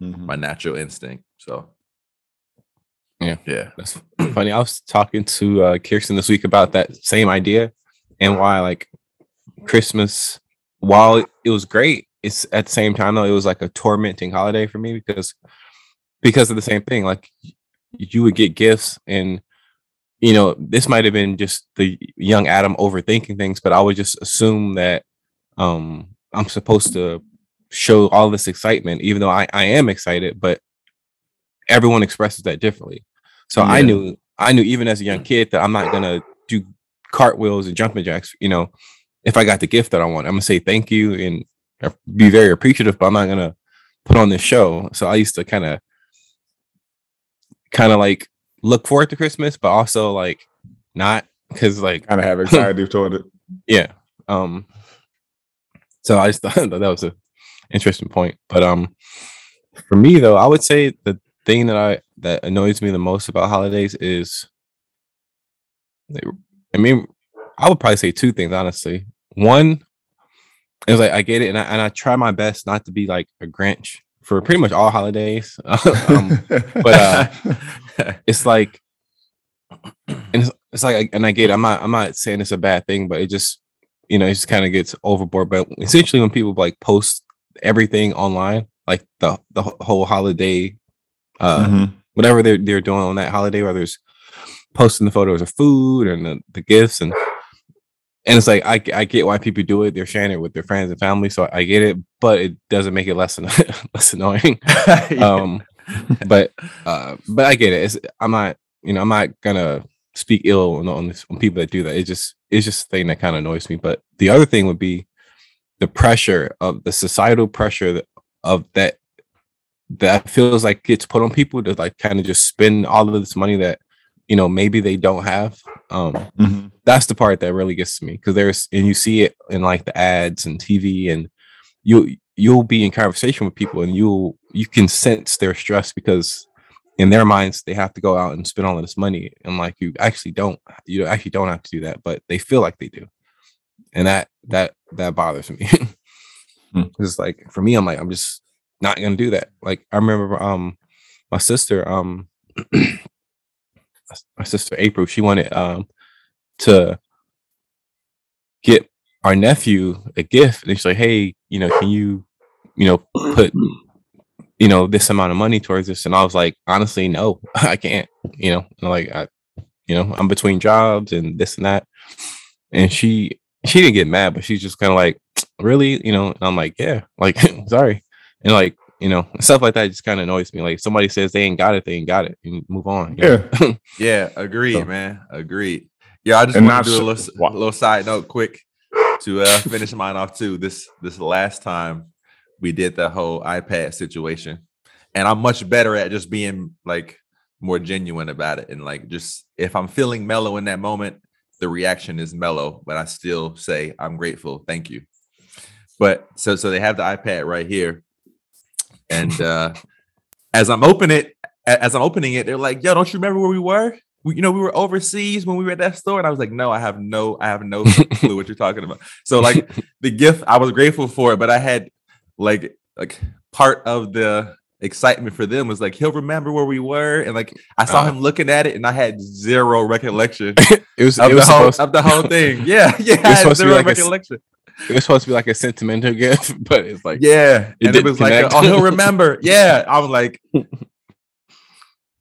mm-hmm. my natural instinct. So yeah, yeah, that's [CLEARS THROAT] funny. I was talking to uh, Kirsten this week about that same idea and why like Christmas, while it was great, it's at the same time though it was like a tormenting holiday for me because because of the same thing. Like you would get gifts and you know, this might have been just the young Adam overthinking things, but I would just assume that um, I'm supposed to show all this excitement, even though I, I am excited, but everyone expresses that differently. So yeah. I knew I knew even as a young kid that I'm not gonna do cartwheels and jumping jacks, you know, if I got the gift that I want. I'm gonna say thank you and be very appreciative, but I'm not gonna put on this show. So I used to kind of kind of like look forward to Christmas, but also like not because like kind of have [LAUGHS] anxiety toward it. Yeah. Um. So I just [LAUGHS] thought that, was an interesting point, but um, for me though, I would say the thing that I that annoys me the most about holidays is I mean, I would probably say two things honestly. One is like I get it, and I and I try my best not to be like a Grinch for pretty much all holidays. [LAUGHS] um, but uh, [LAUGHS] it's like, and it's, it's like, and I get. It, I'm not. I'm not saying it's a bad thing, but it just, you know, it just kind of gets overboard. But essentially, when people like post everything online, like the the whole holiday, uh, Mhm. whatever they're they're doing on that holiday, whether it's posting the photos of food and the, the gifts and and it's like I, I get why people do it. They're sharing it with their friends and family, so I get it, but it doesn't make it less anno- [LAUGHS] less annoying. [LAUGHS] Um, but uh, but I get it. It's, I'm not you know I'm not gonna speak ill on, on, this, on people that do that. It just it's just a thing that kind of annoys me. But the other thing would be the pressure of the societal pressure that, of that that feels like gets put on people to like kind of just spend all of this money that you know maybe they don't have. Um, Mhm. that's the part that really gets to me because there's and you see it in like the ads and TV and you you'll be in conversation with people and you'll you can sense their stress because in their minds they have to go out and spend all of this money and like you actually don't you actually don't have to do that but they feel like they do and that that that bothers me Hmm. [LAUGHS] it's like for me i'm like i'm just not gonna do that like i remember um my sister um [CLEARS THROAT] my sister april she wanted um to get our nephew a gift. And she's like hey you know can you you know put you know this amount of money towards this? And i was like honestly no [LAUGHS] i can't you know and like i you know i'm between jobs and this and that. And she she didn't get mad but she's just kind of like really? You know and i'm like yeah like [LAUGHS] sorry. And like you know stuff like that just kind of annoys me like somebody says they ain't got it they ain't got it and move on you know? Yeah. [LAUGHS] Yeah, agreed, So- man. Agreed. Yeah, I just want to do a little, s- Wow. little side note quick to uh, finish mine off too. This this last time we did the whole iPad situation, and I'm much better at just being like more genuine about it, and like just if I'm feeling mellow in that moment, the reaction is mellow, but I still say I'm grateful, thank you. But so so they have the iPad right here, and uh as I'm opening it, as I'm opening it, they're like, "Yo, don't you remember where we were? We, you know, we were overseas when we were at that store." And I was like, "No, I have no, I have no [LAUGHS] clue what you're talking about." So, like, the gift, I was grateful for it, but I had like, like part of the excitement for them was like, he'll remember where we were, and like, I saw Uh. him looking at it, and I had zero recollection [LAUGHS] it was of it the whole supposed of the whole thing. [LAUGHS] Yeah, yeah, I had supposed to be zero like recollection. It was supposed to be like a sentimental gift [LAUGHS] but it's like Yeah, It and it didn't was like, connect. oh, he'll [LAUGHS] remember. Yeah, I was like,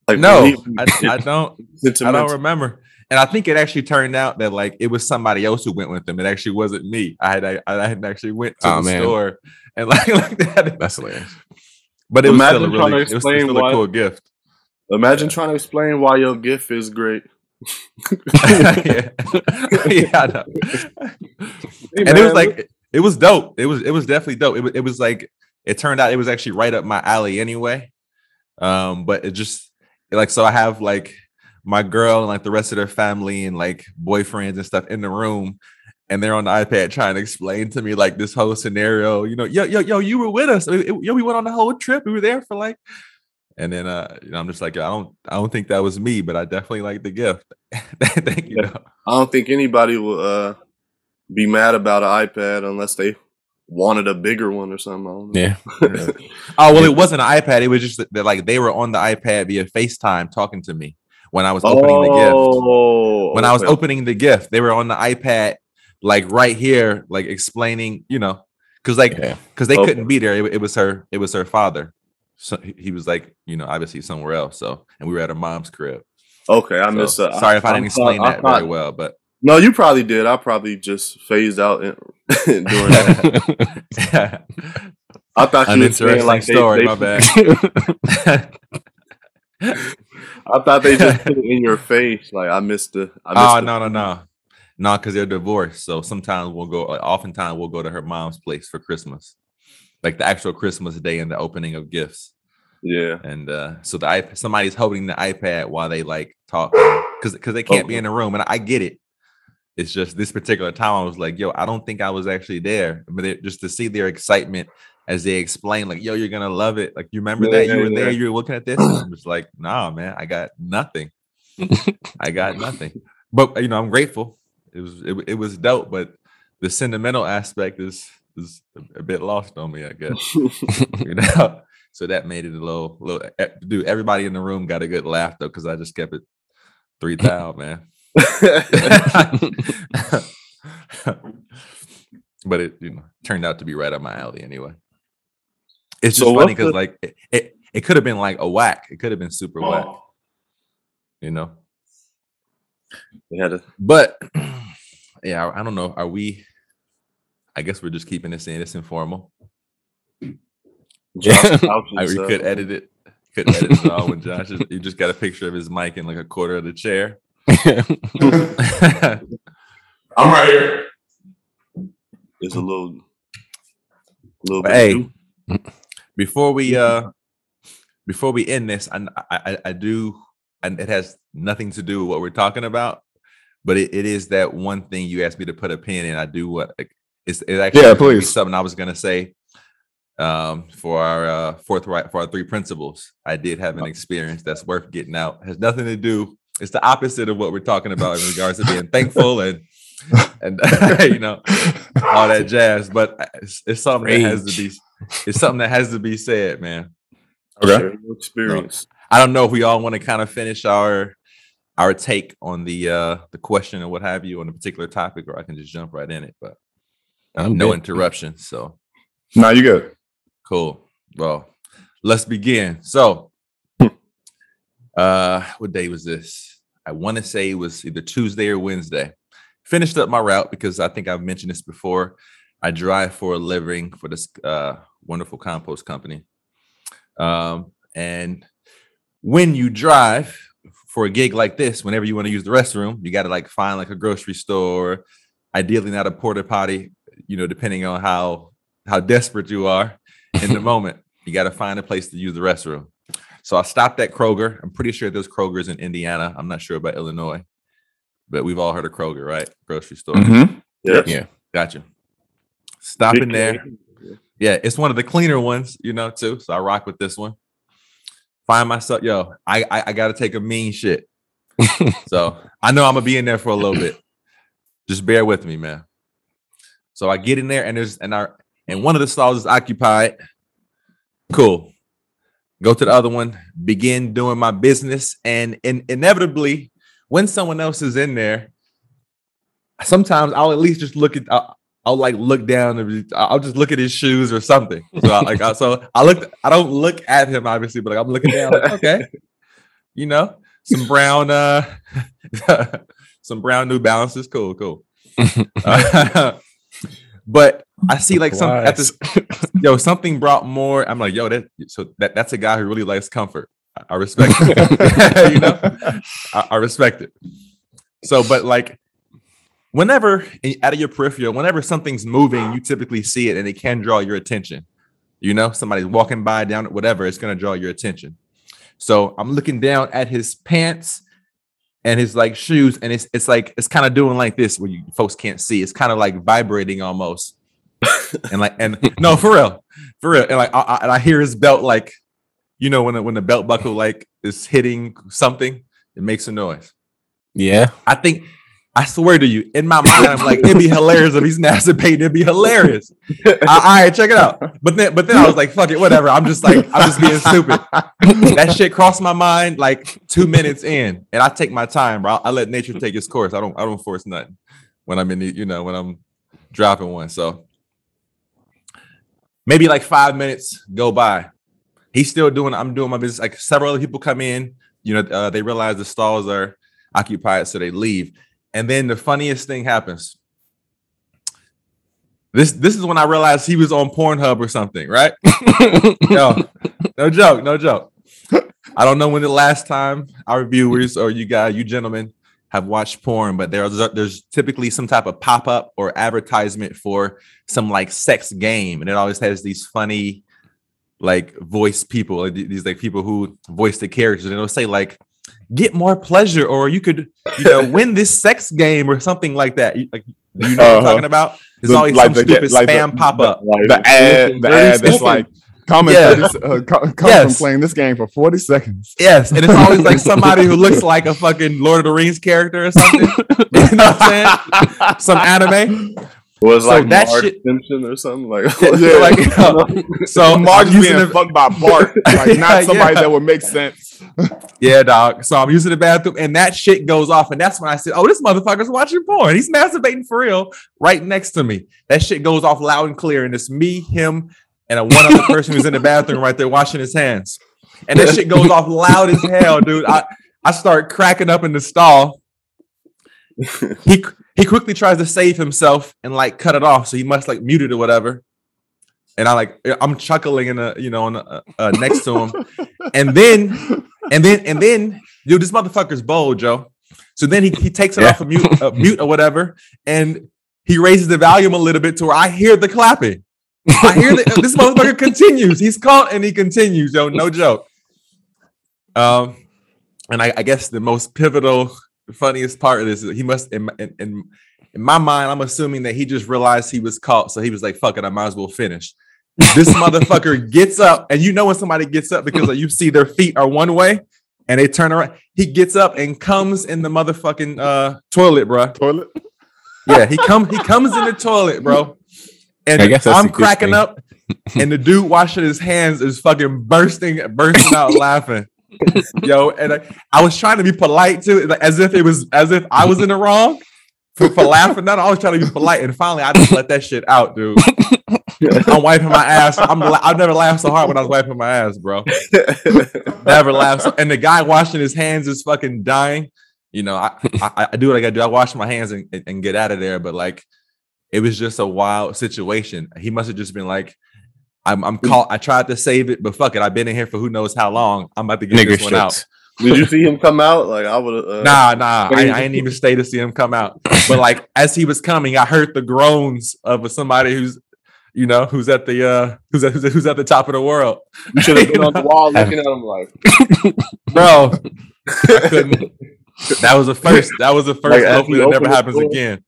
Like no, really I, I don't. I don't remember. And I think it actually turned out that like it was somebody else who went with them. It actually wasn't me. I had I, I had actually went to Oh, the man. store and [LAUGHS] like like that. that's hilarious But it was still a Imagine trying really to it was explain still a why- cool gift. Imagine trying to explain why your gift is great. [LAUGHS] yeah, [LAUGHS] yeah, know. and it was like it was dope. It was it was definitely dope. It was it was like it turned out it was actually right up my alley anyway. Um, but it just like so I have like my girl and like the rest of their family and like boyfriends and stuff in the room, and they're on the iPad trying to explain to me like this whole scenario. You know, yo yo yo, you were with us. Yo, we went on the whole trip. We were there for like. And then uh, you know, I'm just like, I don't, I don't think that was me, but I definitely like the gift. [LAUGHS] Thank you. Yeah. I don't think anybody will uh, be mad about an iPad unless they wanted a bigger one or something. I don't know. yeah [LAUGHS] [LAUGHS] Oh well, it wasn't an iPad. It was just that, that, like they were on the iPad via FaceTime talking to me when I was opening the gift. Oh, When I was opening the gift, they were on the iPad, like right here, like explaining, you know, because like yeah because they Okay. couldn't be there. It, it was her. It was her father. So he- was like, you know, obviously somewhere else. So and we were at her mom's crib. Okay, I So, missed that. sorry if I, I didn't explain thought- I that very well, but No, you probably did. I probably just phased out in, [LAUGHS] during that. yeah. [LAUGHS] I thought you were saying like they, story. they- my bad. [LAUGHS] I thought they just put it in your face. Like I missed the. I missed Oh the- no no no, no, because they're divorced. So sometimes we'll go. Like, oftentimes we'll go to her mom's place for Christmas, like the actual Christmas day and the opening of gifts. Yeah, And uh, so the iP- somebody's holding the iPad while they like talk because because they can't be in the room, and I get it. It's just this particular time I was like, yo, I don't think I was actually there, but just to see their excitement as they explain, like, yo, you're gonna love it. Like you remember that Yeah, you were yeah. there, you were looking at this. And I'm just like, nah, man, I got nothing. [LAUGHS] I got nothing. but you know, I'm grateful. It was it, it was dope, but the sentimental aspect is is a bit lost on me, I guess. [LAUGHS] you know, [LAUGHS] so that made it a little little. eh, Dude, everybody in the room got a good laugh though, because I just kept it three thousand, [LAUGHS] man. but it you know turned out to be right up my alley anyway. It's So just funny because the- like it, it, it could have been like a whack. It could have been super whack, you know. They had a But [CLEARS THROAT] yeah, I, I don't know. Are we? I guess we're just keeping this in. It's informal. Josh I, we uh, could edit it. Could edit it all when Josh is, you [LAUGHS] just got a picture of his mic in like a quarter of the chair. [LAUGHS] I'm right here. It's a little, little But bit. hey, before we uh before we end this, I I, I- I do, and it has nothing to do with what we're talking about, but it, it is that one thing you asked me to put a pin in. I do what like, it's it actually Yeah, was gonna be please. something I was gonna say um for our uh forthright for our three principles. I did have an experience that's worth getting out. Has nothing to do. It's the opposite of what we're talking about in regards to being thankful and and [LAUGHS] you know all that [LAUGHS] jazz. But uh, it's, it's something that has to be it's something that has to be said, man. Okay. Share your experience. I don't know if we all want to kind of finish our our take on the uh the question or what have you on a particular topic, or I can just jump right in it. But I'm no good. interruptions. So No, you good. cool. Well, let's begin. So uh what day was this? I want to say it was either Tuesday or Wednesday. Finished up my route because I think I've mentioned this before. I drive for a living for this uh wonderful compost company. Um and when you drive for a gig like this, whenever you want to use the restroom, you got to like find like a grocery store, ideally not a porta potty, you know, depending on how how desperate you are in the [LAUGHS] moment. You got to find a place to use the restroom. So I stopped at Kroger. I'm pretty sure there's Kroger's in Indiana. I'm not sure about Illinois, but we've all heard of Kroger, right? Grocery store. Mhm. Yeah. Yeah. Gotcha. Stopping there. Yeah, it's one of the cleaner ones, you know, too. So I rock with this one. Find myself, yo, I I, I gotta take a mean shit. [LAUGHS] so I know I'm gonna be in there for a little bit. Just bear with me, man. So I get in there and there's and our and one of the stalls is occupied. Cool. Go to the other one, begin doing my business, and in, inevitably, when someone else is in there, sometimes I'll at least just look at I'll, I'll like look down I'll just look at his shoes or something. So I, like I, so I look I don't look at him obviously, but like I'm looking down. Like, okay, you know, some brown uh [LAUGHS] some brown New Balances. Cool, cool. Uh, [LAUGHS] [LAUGHS] but I see like some at this [LAUGHS] [LAUGHS] yo something brought more. I'm like yo that so that that's a guy who really likes comfort. I, I respect it. [LAUGHS] you know, I, I respect it. So, but like whenever in- out of your peripheral, whenever something's moving, you typically see it and it can draw your attention. You know, somebody's walking by down, whatever, it's gonna draw your attention. So I'm looking down at his pants and his like shoes, and it's it's like it's kind of doing like this where you folks can't see. It's kind of like vibrating almost. [LAUGHS] and like and no, for real, for real. And like I, I, and I hear his belt like, you know, when the, when the belt buckle like is hitting something, it makes a noise. Yeah. I think I swear to you, in my mind, I'm like, it'd be hilarious if he's masturbating. It'd be hilarious. All right, check it out. But then, but then I was like, fuck it, whatever. I'm just like, I'm just being stupid. That shit crossed my mind like two minutes in, and I take my time, bro. I let nature take its course. I don't, I don't force nothing when I'm in the, you know, when I'm dropping one. So maybe like five minutes go by. He's still doing. I'm doing my business. Like several other people come in. You know, uh, they realize the stalls are occupied, so they leave. And then the funniest thing happens. This this is when I realized he was on Pornhub or something, right? [LAUGHS] no, no joke, no joke. I don't know when the last time our viewers or you guys, you gentlemen, have watched porn, but there's there's typically some type of pop up or advertisement for some like sex game, and it always has these funny like voice people, these like people who voice the characters, and it'll say like get more pleasure, or you could you know [LAUGHS] win this sex game or something like that. You, like, you know what I'm Uh-huh. talking about? There's The- always like some the- stupid like the- spam pop up. The ad, the ad that's stupid. like Comment Yeah. 30 uh, co- come from Yes. playing this game for 40 seconds. Yes, and it's always like [LAUGHS] somebody who looks like a fucking Lord of the Rings character or something. you know what I'm saying? [LAUGHS] Some anime. Was So like that Marge shit- Simpson or something like. [LAUGHS] Yeah. [LAUGHS] like, you uh, [LAUGHS] so Marge using being the, fucked by Bart, like not somebody Yeah. that would make sense. yeah, dog. So I'm using the bathroom, and that shit goes off, and that's when I said, "Oh, this motherfucker's watching porn. He's masturbating for real, right next to me." That shit goes off loud and clear, and it's me, him, and a one other person who's in the bathroom right there washing his hands, and that shit goes off loud as hell, dude. I I start cracking up in the stall. he he quickly tries to save himself and like cut it off, so he must like mute it or whatever. And I like I'm chuckling in a you know on a, uh, next to him, and then and then and then dude, this motherfucker's bold, Joe. So then he, he takes it Yeah. off of mute, uh, mute or whatever, and he raises the volume a little bit to where I hear the clapping. I hear that this motherfucker [LAUGHS] continues. He's caught and he continues, yo. No joke. Um, and I, I guess the most pivotal, funniest part of this is he must in, in, in in my mind, I'm assuming that he just realized he was caught, so he was like, "Fuck it, I might as well finish." This [LAUGHS] motherfucker gets up, and you know when somebody gets up because like, you see their feet are one way, and they turn around. He gets up and comes in the motherfucking uh, toilet, bro. Toilet. Yeah, he come he comes in the toilet, bro. And I guess I'm cracking thing. up, and the dude washing his hands is fucking bursting, bursting out [LAUGHS] laughing. Yo, and I, I was trying to be polite too, as if it was as if I was in the wrong for, for laughing. No, no, I was trying to be polite, and finally I just let that shit out, dude. I'm wiping my ass. I'm I've never laughed so hard when I was wiping my ass, bro. Never laughed. So, and the guy washing his hands is fucking dying. You know, I, I, I do what I gotta do. I wash my hands and, and- and get out of there. But like, it was just a wild situation. He must have just been like, I'm, I'm caught. I tried to save it, but fuck it. I've been in here for who knows how long. I'm about to get Nigger this one out. Did you see him come out? Like I would. Uh, Nah, nah. I, crazy. I didn't even stay to see him come out. But like, [LAUGHS] as he was coming, I heard the groans of somebody who's, you know, who's at the uh, who's at, who's at, who's at the top of the world. You should have [LAUGHS] been on the wall looking at him like. [LAUGHS] bro. I couldn't. That was the first. That was the first. Like, hopefully, that never happens door. again.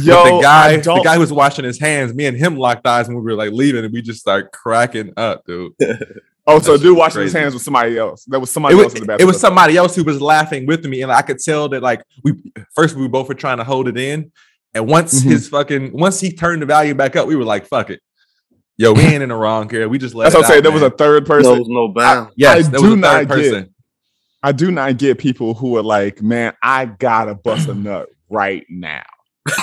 Yo, [LAUGHS] but the guy, the guy who was washing his hands, me and him locked eyes when we were like leaving, and we just start cracking up, dude. [LAUGHS] oh, so That's dude washing his hands with somebody else. That was somebody It was, else in the bathroom. it was somebody else who was laughing with me, and I could tell that like we first we both were trying to hold it in, and once Mhm. his fucking once he turned the volume back up, we were like, "Fuck it, yo, we ain't in the wrong here. We just let." That's it what I'm saying. out, There was a man." third There person. was no bound. yes, I there do was a not third get- person. I do not get people who are like, man, I gotta bust a nut right now.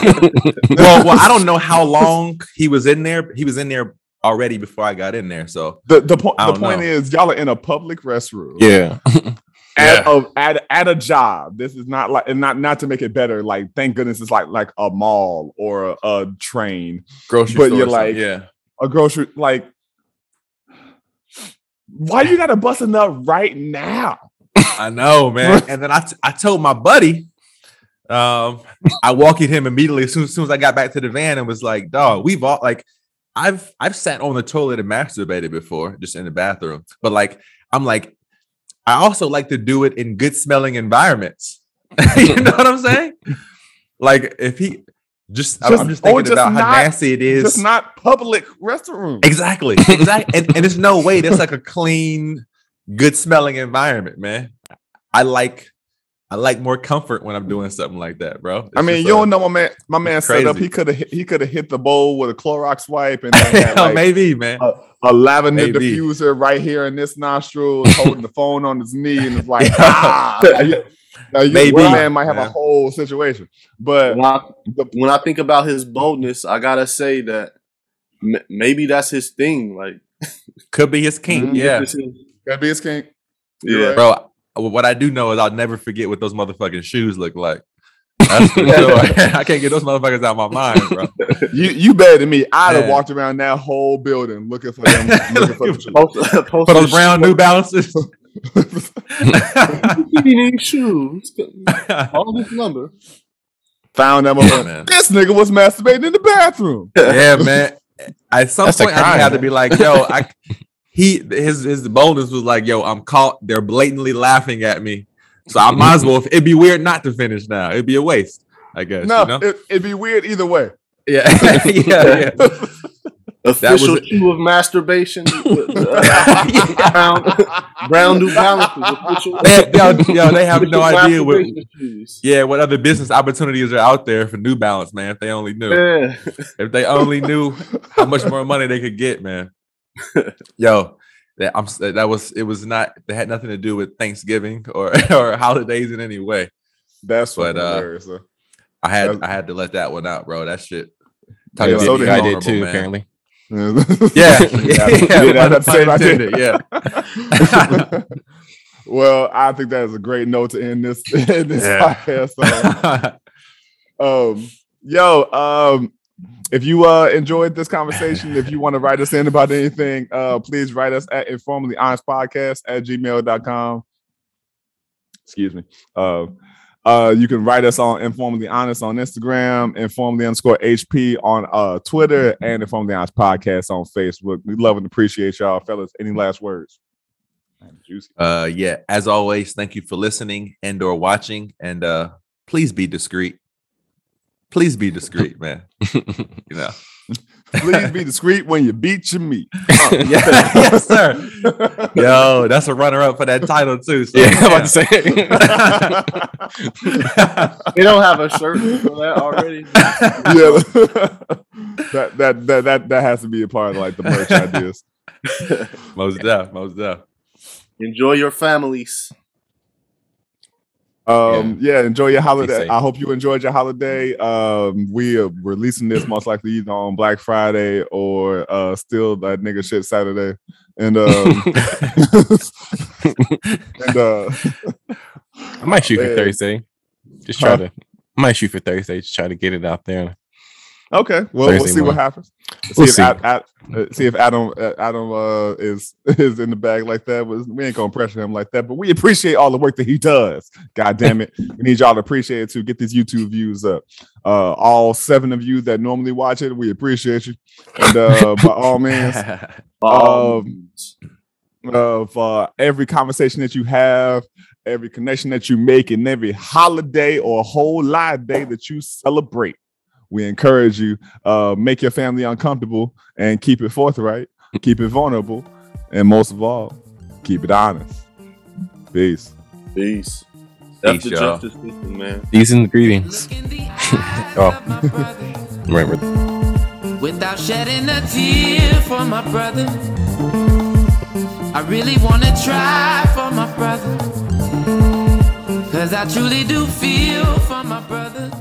Well, well, I don't [LAUGHS] know how long he was in there. He was in there already before I got in there. So The the, po- the point know. is, y'all are in a public restroom. Yeah. At, a, at at a job. This is not like and not not to make it better. Like, thank goodness it's like like a mall or a, a train, grocery But store you're like- yeah. a grocery. Like, why you gotta bust a nut right now? I know, man. [LAUGHS] and then I, t- I told my buddy, um, I walked him immediately as soon, as soon as I got back to the van and was like, dog, we've all like I've I've sat on the toilet and masturbated before, just in the bathroom. But like, I'm like, I also like to do it in good smelling environments. [LAUGHS] you know what I'm saying? Like if he just, I'm- I'm Just- just thinking just about how nasty it is. Just not public restroom. Exactly. Exactly. and, and there's no way that's like a clean, good smelling environment, man. I like I like more comfort when I'm doing something like that, bro. It's I mean, you uh, don't know my man. My man set up. He could have he could have hit the bowl with a Clorox wipe and then [LAUGHS] had, like, maybe, man. a, a lavender Maybe. diffuser right here in this nostril, [LAUGHS] holding the phone on his knee, and it's like, ah, you- now you, Maybe, one man might have a whole situation, but When I, the, when I think about his boldness, I gotta say that m- maybe that's his thing. Like, Could be his kink. [LAUGHS] Mhm. Yeah. this be his king. yeah. Bro, what I do know is I'll never forget what those motherfucking shoes look like. That's for sure. I can't get those motherfuckers out of my mind, bro. You you better than me. I'd have walked around that whole building looking for them. [LAUGHS] looking for them shoes. Post, uh, post For those brown New Balances. [LAUGHS] [LAUGHS] shoes. He need shoes. All this number. Found them. Yeah, man. This nigga was masturbating in the bathroom. yeah, man. At some That's a point, I crime, had to be like, "Yo, I." He his his boldness was like, "Yo, I'm caught. They're blatantly laughing at me, so I might as well. It'd be weird not to finish now. It'd be a waste, I guess. No, you know? it, it'd be weird either way. yeah, [LAUGHS] yeah, yeah. Official was- shoe of masturbation. [LAUGHS] brown, brown New Balances. Official, They, yo, yo, they have no idea what, shoes. yeah, what other business opportunities are out there for New Balance, man. If they only knew, Yeah. if they only knew how much more money they could get, man. [LAUGHS] Yo, that I'm that was it was not that had nothing to do with Thanksgiving [LAUGHS] or or holidays in any way. That's But, fucking uh, hilarious. I had That's- I had to let that one out, bro. That shit. Yeah, Yeah, so the did guy vulnerable, did too, man. apparently. [LAUGHS] Yeah, yeah, yeah, yeah, that's the pun same idea. intended, yeah. well, I think that is a great note to end this end this Yeah. podcast. on. um, yo, um, if you uh enjoyed this conversation, if you want to write us in about anything, uh, please write us at informally honest podcast at gmail.com. Excuse me. Uh, uh, you can write us on informally honest on Instagram, informally underscore HP on uh Twitter, and informally honest podcast on Facebook. We love and appreciate y'all, fellas. Any last words? Uh yeah, as always, thank you for listening and or watching. And uh please be discreet. Please be discreet, [LAUGHS] man. You know. [LAUGHS] Please be discreet when you beat your meat. [LAUGHS] Oh. yeah, yes, sir. Yo, that's a runner-up for that title too. So, Yeah, I'm about to say. They don't have a shirt for that already. yeah, that, that that that that has to be a part of like the merch ideas. most def, most def. Enjoy your families. Um, yeah. enjoy your holiday. I hope you enjoyed your holiday. Um, we are releasing this most likely either on Black Friday or uh still that nigga shit Saturday. And um [LAUGHS] [LAUGHS] and uh I might shoot for Thursday. Just try Huh? to. I might shoot for Thursday. Just try to get it out there. Okay, well, we'll Thursday see what happens. See We'll if see. Ad, Ad, uh, see if Adam uh, Adam uh, is [LAUGHS] is in the bag like that. We ain't gonna pressure him like that. But we appreciate all the work that he does. God [LAUGHS] damn it, we need y'all to appreciate it to get these YouTube views up. Uh, all seven of you that normally watch it, we appreciate you. And uh, by all [LAUGHS] means, Um, of uh, every conversation that you have, every connection that you make, and every holiday or whole live day that you celebrate. We encourage you, uh, make your family uncomfortable and keep it forthright, keep it vulnerable, and most of all, keep it honest. Peace. Peace. That's Peace, the y'all. justice system, man. These are the greetings. Look in the Oh. eyes of my brother Remember. without shedding a tear for my brother. I really wanna try for my brother. Cause I truly do feel for my brother.